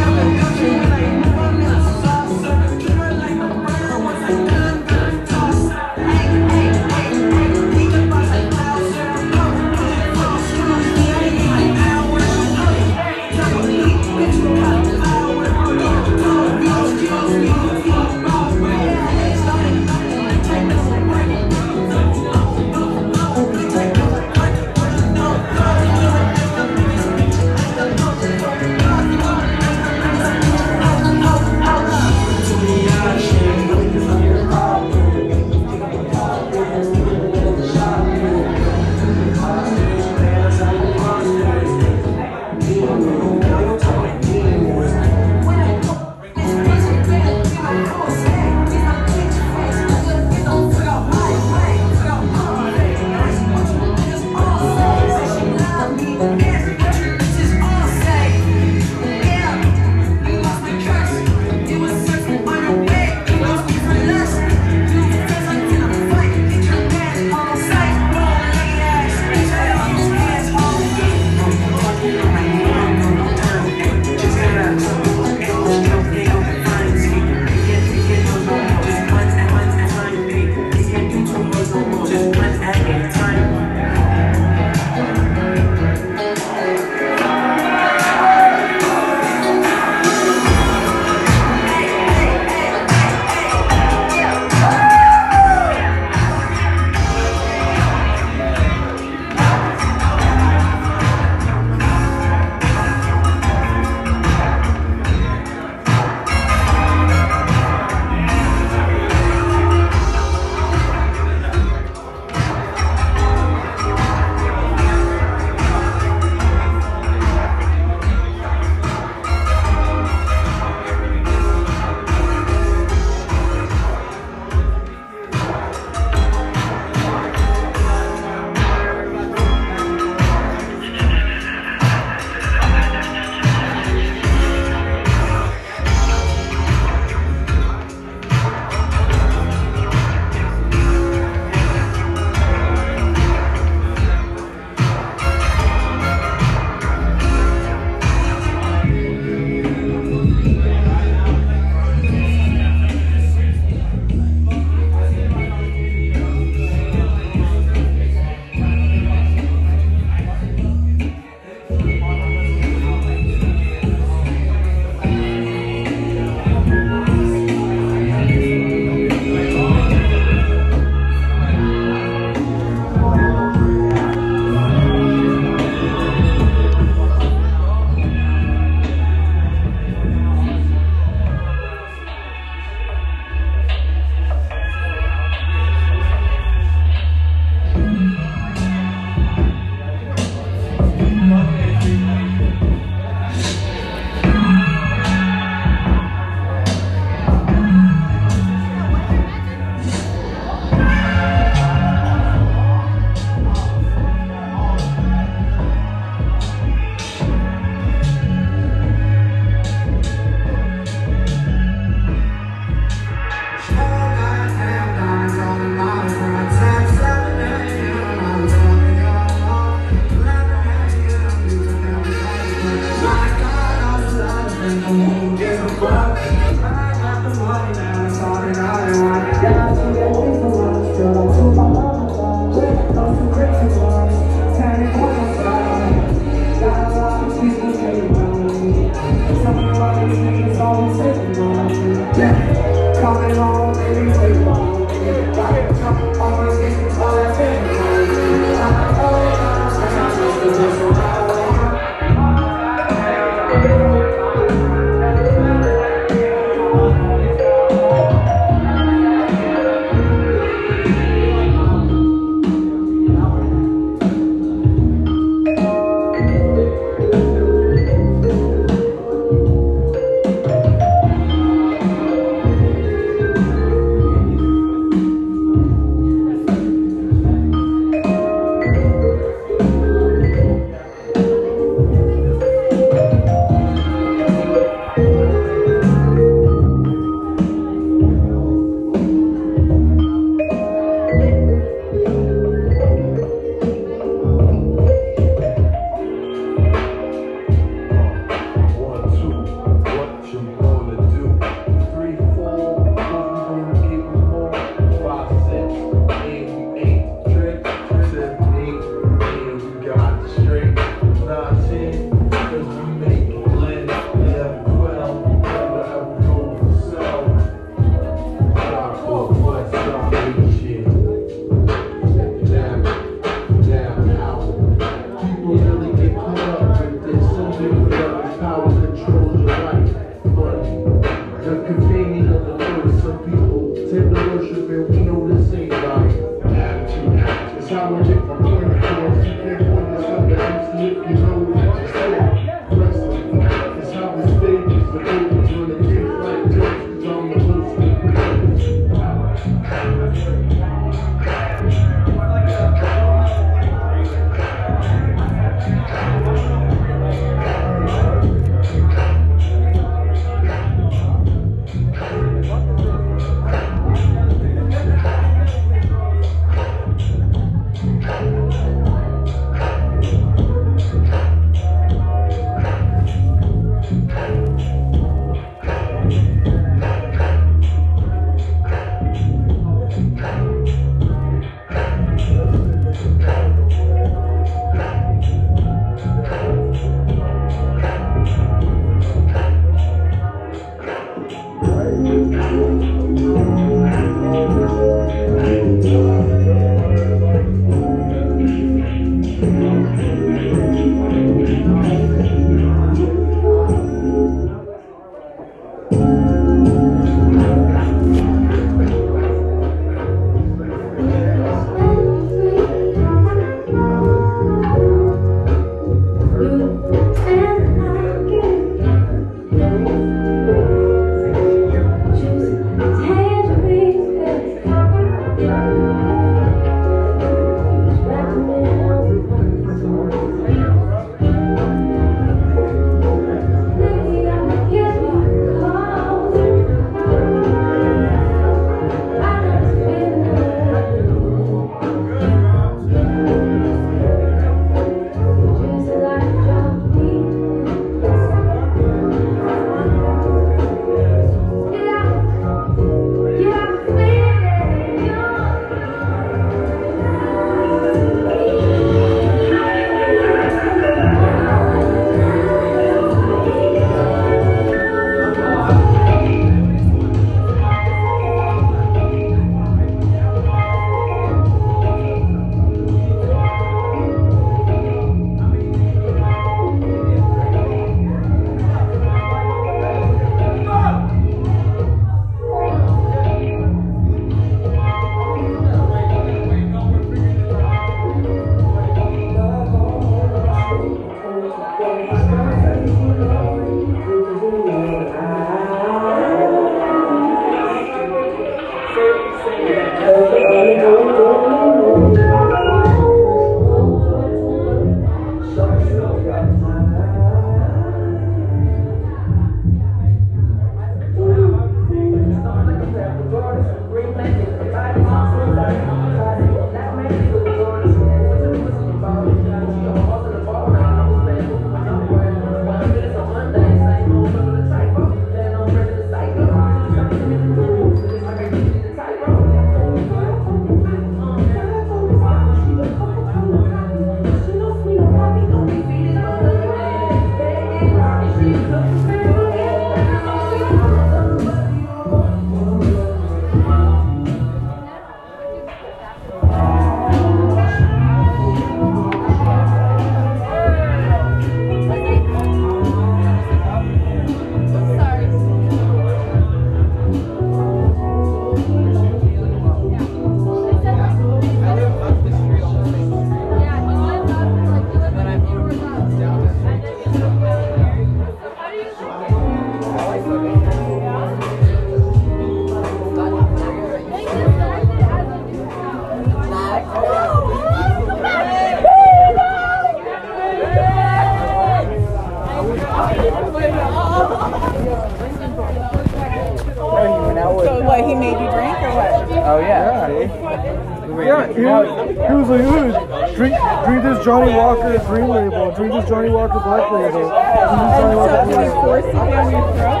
Johnnie Walker Black Label. And so, we force it down your throat?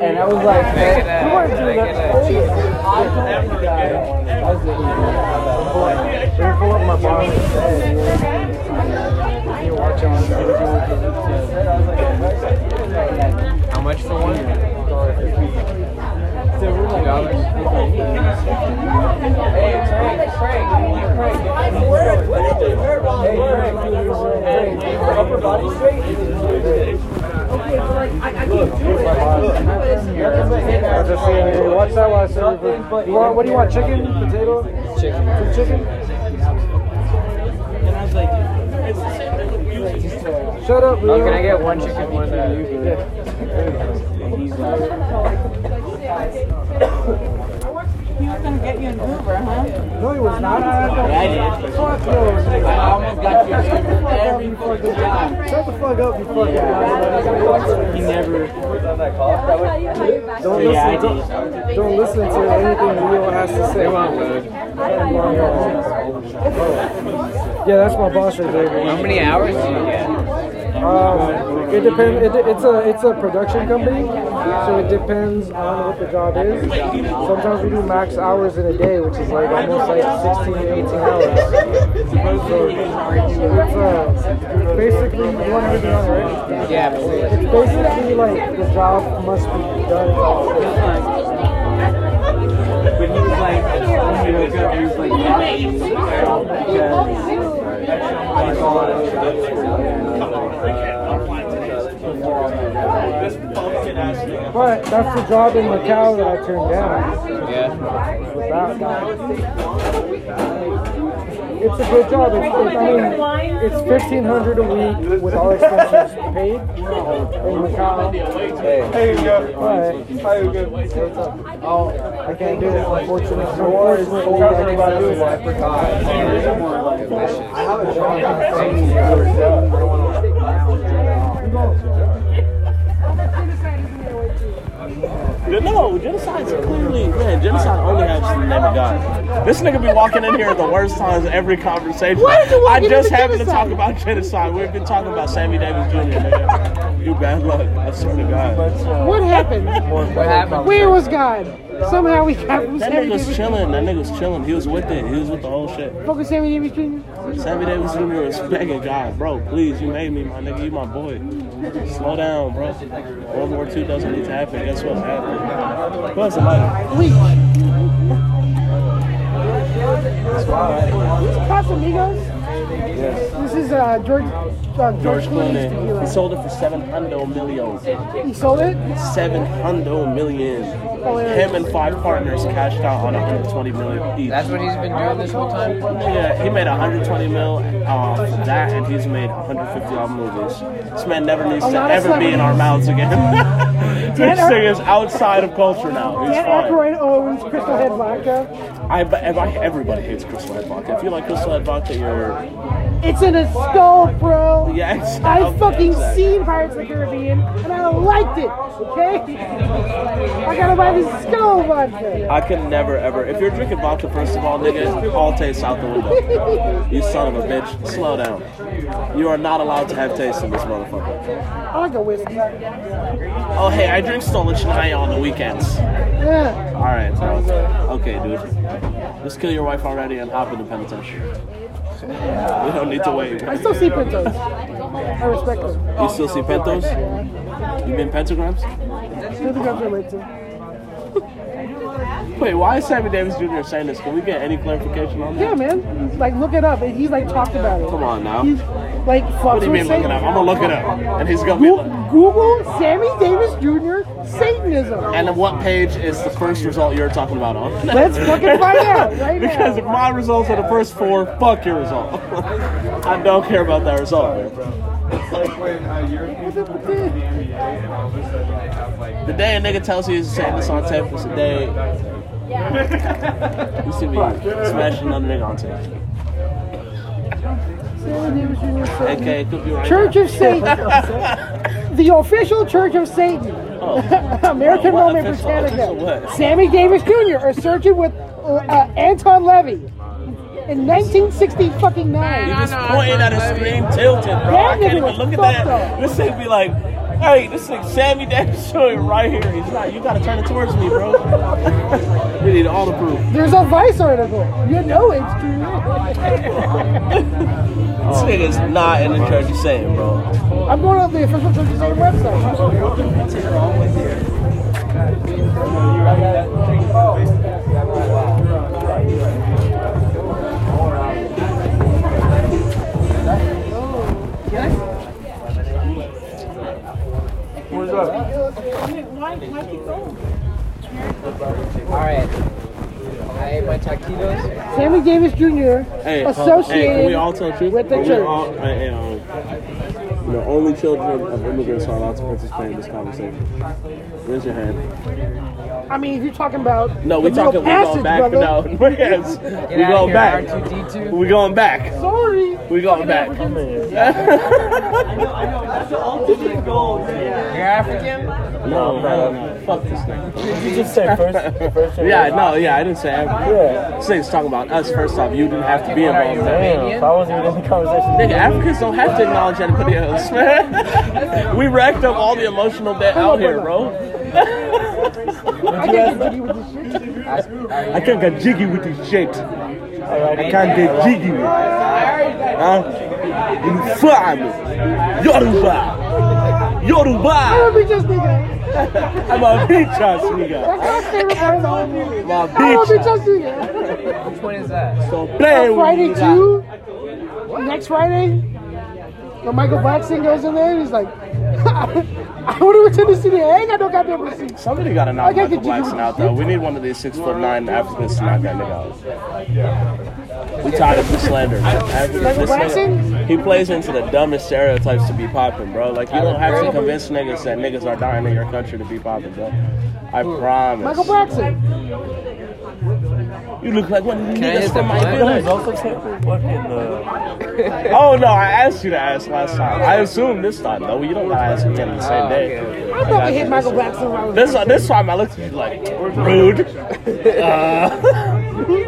And I was like, you weren't doing that. I told the guy, I was they pull up my bar you're on How much for one? What's that? What's that? What do you want? Chicken? Potato? Chicken. Chicken. Shut up. Leo. Oh, can I get one chicken? One. Uh, he was gonna get you an Uber, huh? No, he was not. Yeah, I did. Fuck you. I almost got you every fucking time. Shut the fuck up, you fucking guy. He never. Don't Yeah, I listen, don't, don't listen to anything Leo has to say. Yeah, that's my boss right there. How many hours do you get? Um, it depends. It, it's a it's a production company, so it depends on what the job is. Sometimes we do max hours in a day, which is like almost like 16 to 18 hours. So it's uh, basically you want everything on right? Yeah, It's basically like the job must be done. But he was like, when he woke up, he was like, But that's the job in Macau that I turned down. Yeah. With. It's a good job. It's, it's, I mean, it's fifteen hundred a week with all expenses paid in Macau. Hey, you go. But How you go? oh, I can't do it. Unfortunately, unfortunately, I cannot do it. I have a No, genocide's clearly man. Genocide only has the name of God. This nigga be walking in here at the worst times every conversation. Why did you walk I just happened to talk about genocide. We've been talking about Sammy Davis Jr. Nigga. You bad luck. I swear to God. Uh, what happened? What happened? Where was God? Somehow we got from That Sammy nigga was Davis. chilling. That nigga was chilling. He was with it. He was with the whole shit. Fucking Sammy Davis Jr. Sammy Davis Jr. was begging God, bro, please, you made me, my nigga, you my boy. Slow down, bro. World War II doesn't need to happen. Guess what happened? What's the lighter? Wait. Casamigos? Yes. This is uh, George uh, George George Clooney's Clooney. He sold it for seven hundred million. He sold it? Seven hundred million. Hilarious. Him and five partners cashed out on 120 million each. That's what he's been doing this whole time? Yeah, he made 120 mil uh, that, and he's made 150 odd movies. This man never needs to ever be in our mouths again. this thing is outside of culture now. He's Dan fine. Aykroyd owns Crystal Head Vodka. I, everybody hates Crystal Head vodka. If you like Crystal Head vodka, you're It's in a skull, bro. Yeah. I've fucking seen Pirates of the Caribbean, and I liked it, okay? I gotta buy this skull vodka. I can never ever. If you're drinking vodka, first of all, nigga, all taste out the window. You son of a bitch. Slow down. You are not allowed to have taste in this motherfucker. I like a whiskey. Oh hey, I drink Stolichnaya on the weekends. Yeah. All right, bro. Okay, dude. Just kill your wife already and hop in the penitentiary. We don't need to wait. I still see pentos. I respect them. You still see pentos? You been pentagrams? Still think I'm related to. Wait, why is Sammy Davis Jr. saying this? Can we get any clarification on that? Yeah, man. Like, look it up. And He's like talked about it. Come on now. He's like fucks What do you mean look it up? I'm gonna look it up, and he's gonna be. Goo- Google Sammy Davis Jr. Satanism. And what page is the first result you're talking about on? Let's fucking find out right now. because if my results are the first four, fuck your result. I don't care about that result. man. The day a nigga tells you he's saying this on tape is the day you see me smashing another nigga on tape. Sammy Davis Jr. Satan. AK could be right Church now. of Satan. the official Church of Satan. American Oh, what Roman official- official Britannica. what? Sammy Davis Jr. are searching with uh, uh, Anton LaVey in 1960 fucking nine. You just pointing at a screen tilted, bro. That I can't even look at fucked that. This thing be like, hey, this thing Sammy Davis showing right here. He's not. You gotta turn it towards me, bro. we need all the proof. There's a Vice article. You know it's true. This nigga's not in the church of Satan, bro. I'm going on the official Church of Satan website. Who's oh. up? Alright. I ate my taquitos. Sammy Davis Jr. Hey, associated hey, we all tell truth? with the We church. all- hey, um, the only children of immigrants are allowed to participate in this conversation. Raise your hand. I mean, if you're talking about No, we the middle talking. We passage, going back. brother. No, yes. we outta going here, back. R2D2. We going back. Sorry. We going back. You're African? No, no, no. Fuck this thing. Did you just say first? first Yeah, no, yeah, I didn't say African. Yeah. This thing's talking about us. First off, you didn't have to be What are involved. in that. Damn, if I wasn't even in the conversation. Nigga, Africans don't have to acknowledge anybody else, man. we racked up all the emotional debt out here, bro. I can't get jiggy with this shit. I can't get jiggy with this shit. I can't get jiggy with it. Huh? You fly me. Yoruba. I'm Yoruba. a bitch ass nigga. I'm a bitch ass nigga. My favorite part of the whole movie. I'm a bitch. bitch ass nigga. Which one is that? So play with Friday me. two. Next Friday, when Michael Blackson goes in there, and he's like, I would have attended to see the egg. I don't got the receipt. Somebody gotta I knock Michael Blackson out though. We need one of these six foot nine Africans to knock that nigga out. We tired of the slander. Michael Blackson? He plays into the dumbest stereotypes to be popping, bro. Like you don't have to convince niggas that niggas are dying in your country to be popping, bro. I promise. Michael Blackson. You look like one of the niggas hit from the my blunt? village. also fucking Oh no, I asked you to ask last time. I assumed this time though. You don't gotta ask again the same Oh, day. okay, okay. I got probably you. hit Michael Blackson when I was. This this time I looked at you like rude. Uh,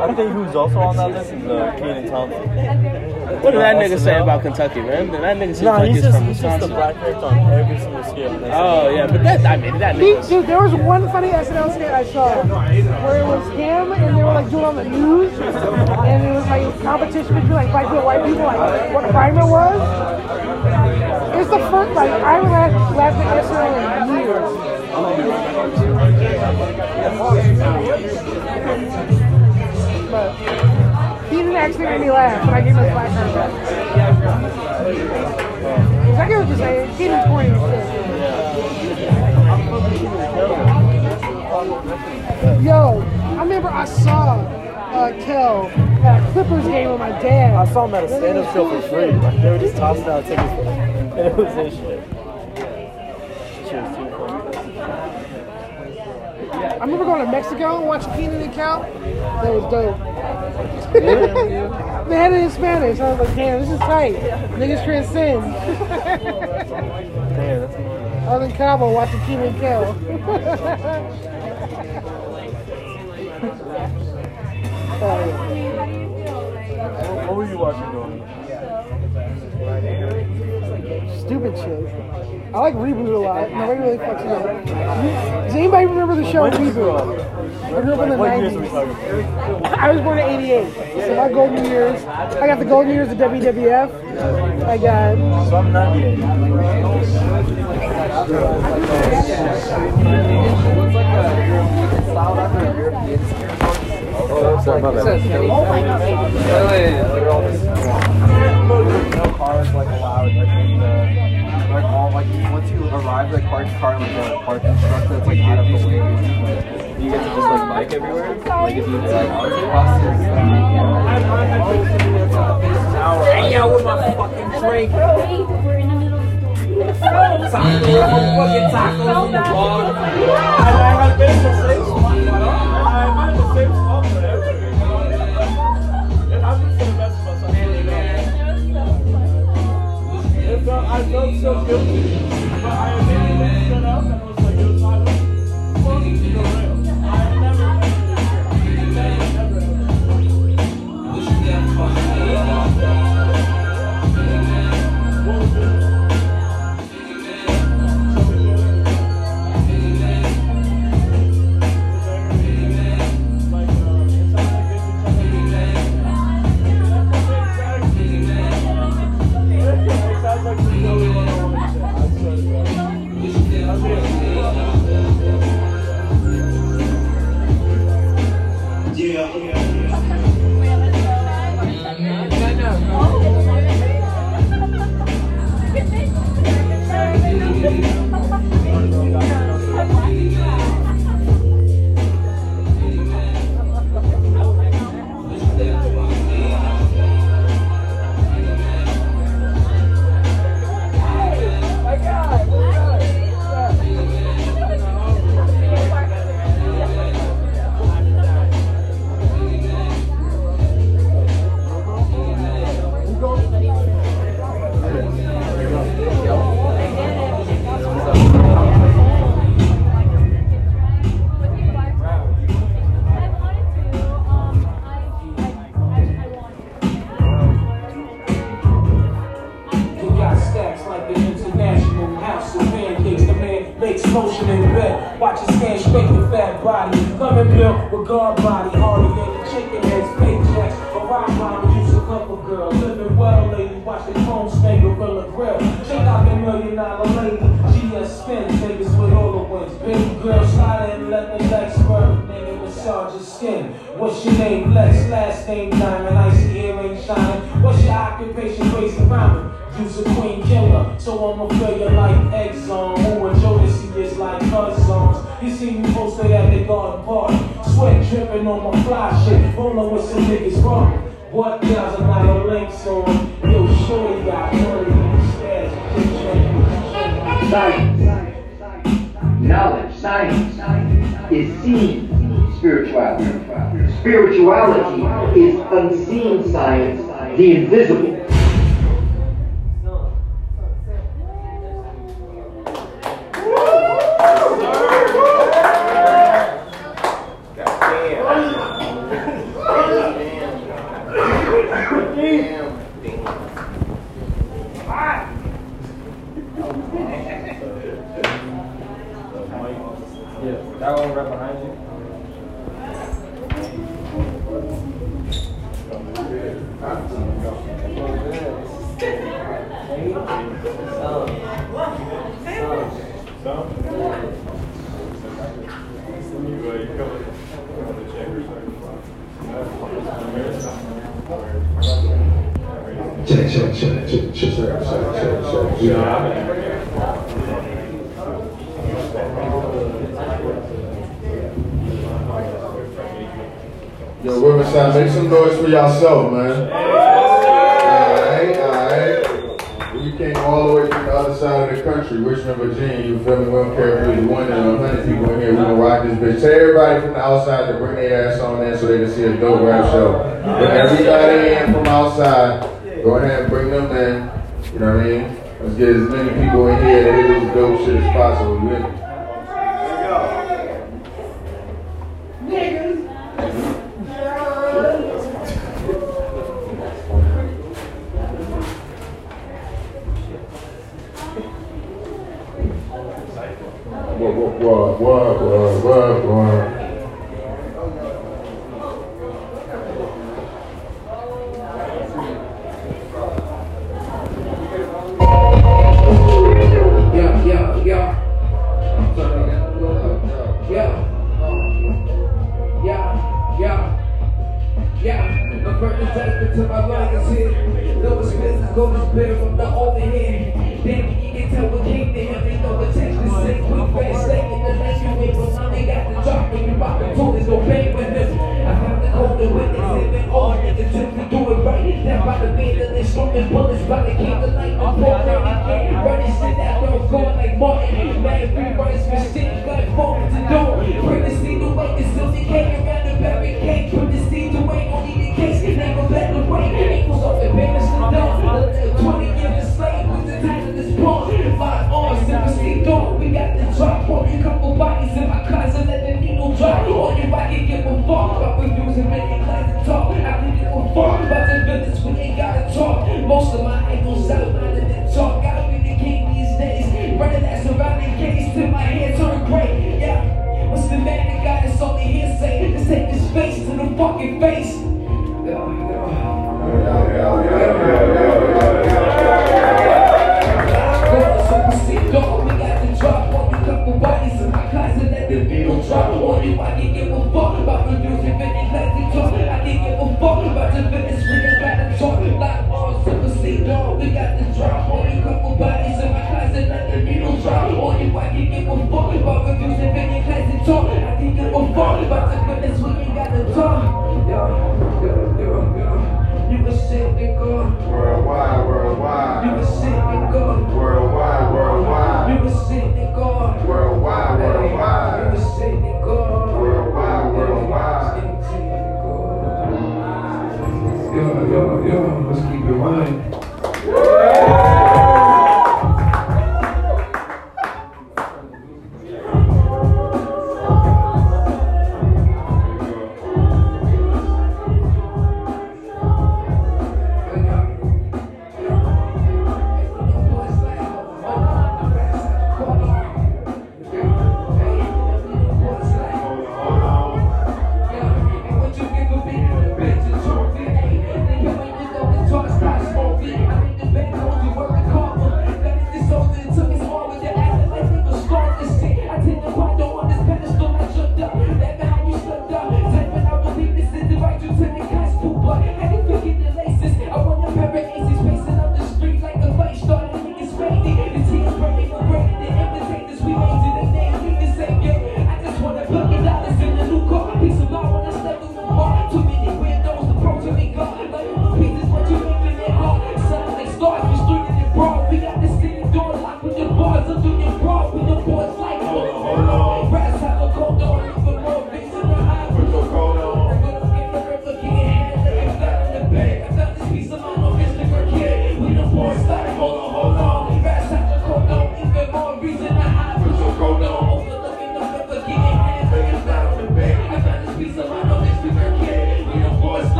I think who's also on that list is uh, Kenan Thompson. What did that nigga say about Kentucky, man? That nigga seems Nah, like he's he's just, from he's just the Wisconsin. black character on every single skit. Oh yeah, but that I mean that He, nigga's dude, there was one funny SNL skit I saw where it was him and they were like doing on the news and it was like a competition between like black people white people, like what crime it was. It's the first like I haven't laughed, laughed at SNL in years. Didn't actually made me laugh, but I gave him a black card. I get what you're saying. Point and shit. Yo, I remember I saw uh, Kel at a Clippers game with my dad. I saw him at a stand-up show for free. Like they were just tossing out tickets, for and it was this. Shit was too funny. I remember going to Mexico and watching Kenan and Kel. That was dope. they had it in Spanish. I was like, damn, this is tight. Niggas transcend. Damn, that's I was in Cabo watching Kenan and Kel. What were you watching going? Stupid shit. I like Reboot a lot. Nobody really fucks with it. Does anybody remember the show When did you grow Reboot? I grew up in the What years are we 90s. I was born in 88. So my golden years, I got the golden years of WWF. I got about? So I'm 98. Sorry, my bad. No cars like allowed like in the all like once you arrive like park your car like a parking structure that's like out of the way. You get to just like bike everywhere. Like if you like Hang out with my fucking drink. Tacos, fucking tacos in the bar. I have been in the same spot. Been in the same spot I felt so guilty, but I built with guard body. Than the chicken heads, paychecks. A rock mama used a couple girls. Living well, lady. Watch the phone snake gorilla grill. Check out the million dollar lady. GS spin, niggas with all the wins. Baby girl, slide in, let the legs squirt. Nigga, massage your skin. What's your name? Lex, last name Diamond. Icy earring shining. What's your occupation? Crazy rhyming. You's a queen killer, so I'ma fill you like Exxon. Who You see me posted at the garden party. Sweat dripping on my fly shit. Rolling with some niggas wrong. What guys are not a links on? Yo, you got money in the stash. Science. Knowledge, science is seen spirituality. Spirituality is unseen science, the invisible. For yourself, man. Alright, alright. You came all the way from the other side of the country, Richmond, Virginia. You feel me? We don't care if you're one and a hundred people in here. We gonna rock this bitch. Tell everybody from the outside to bring their ass on in so they can see a dope rap show. Bring everybody in from outside. Go ahead and bring them in. You know what I mean? Let's get as many people in here that hear this dope shit as possible.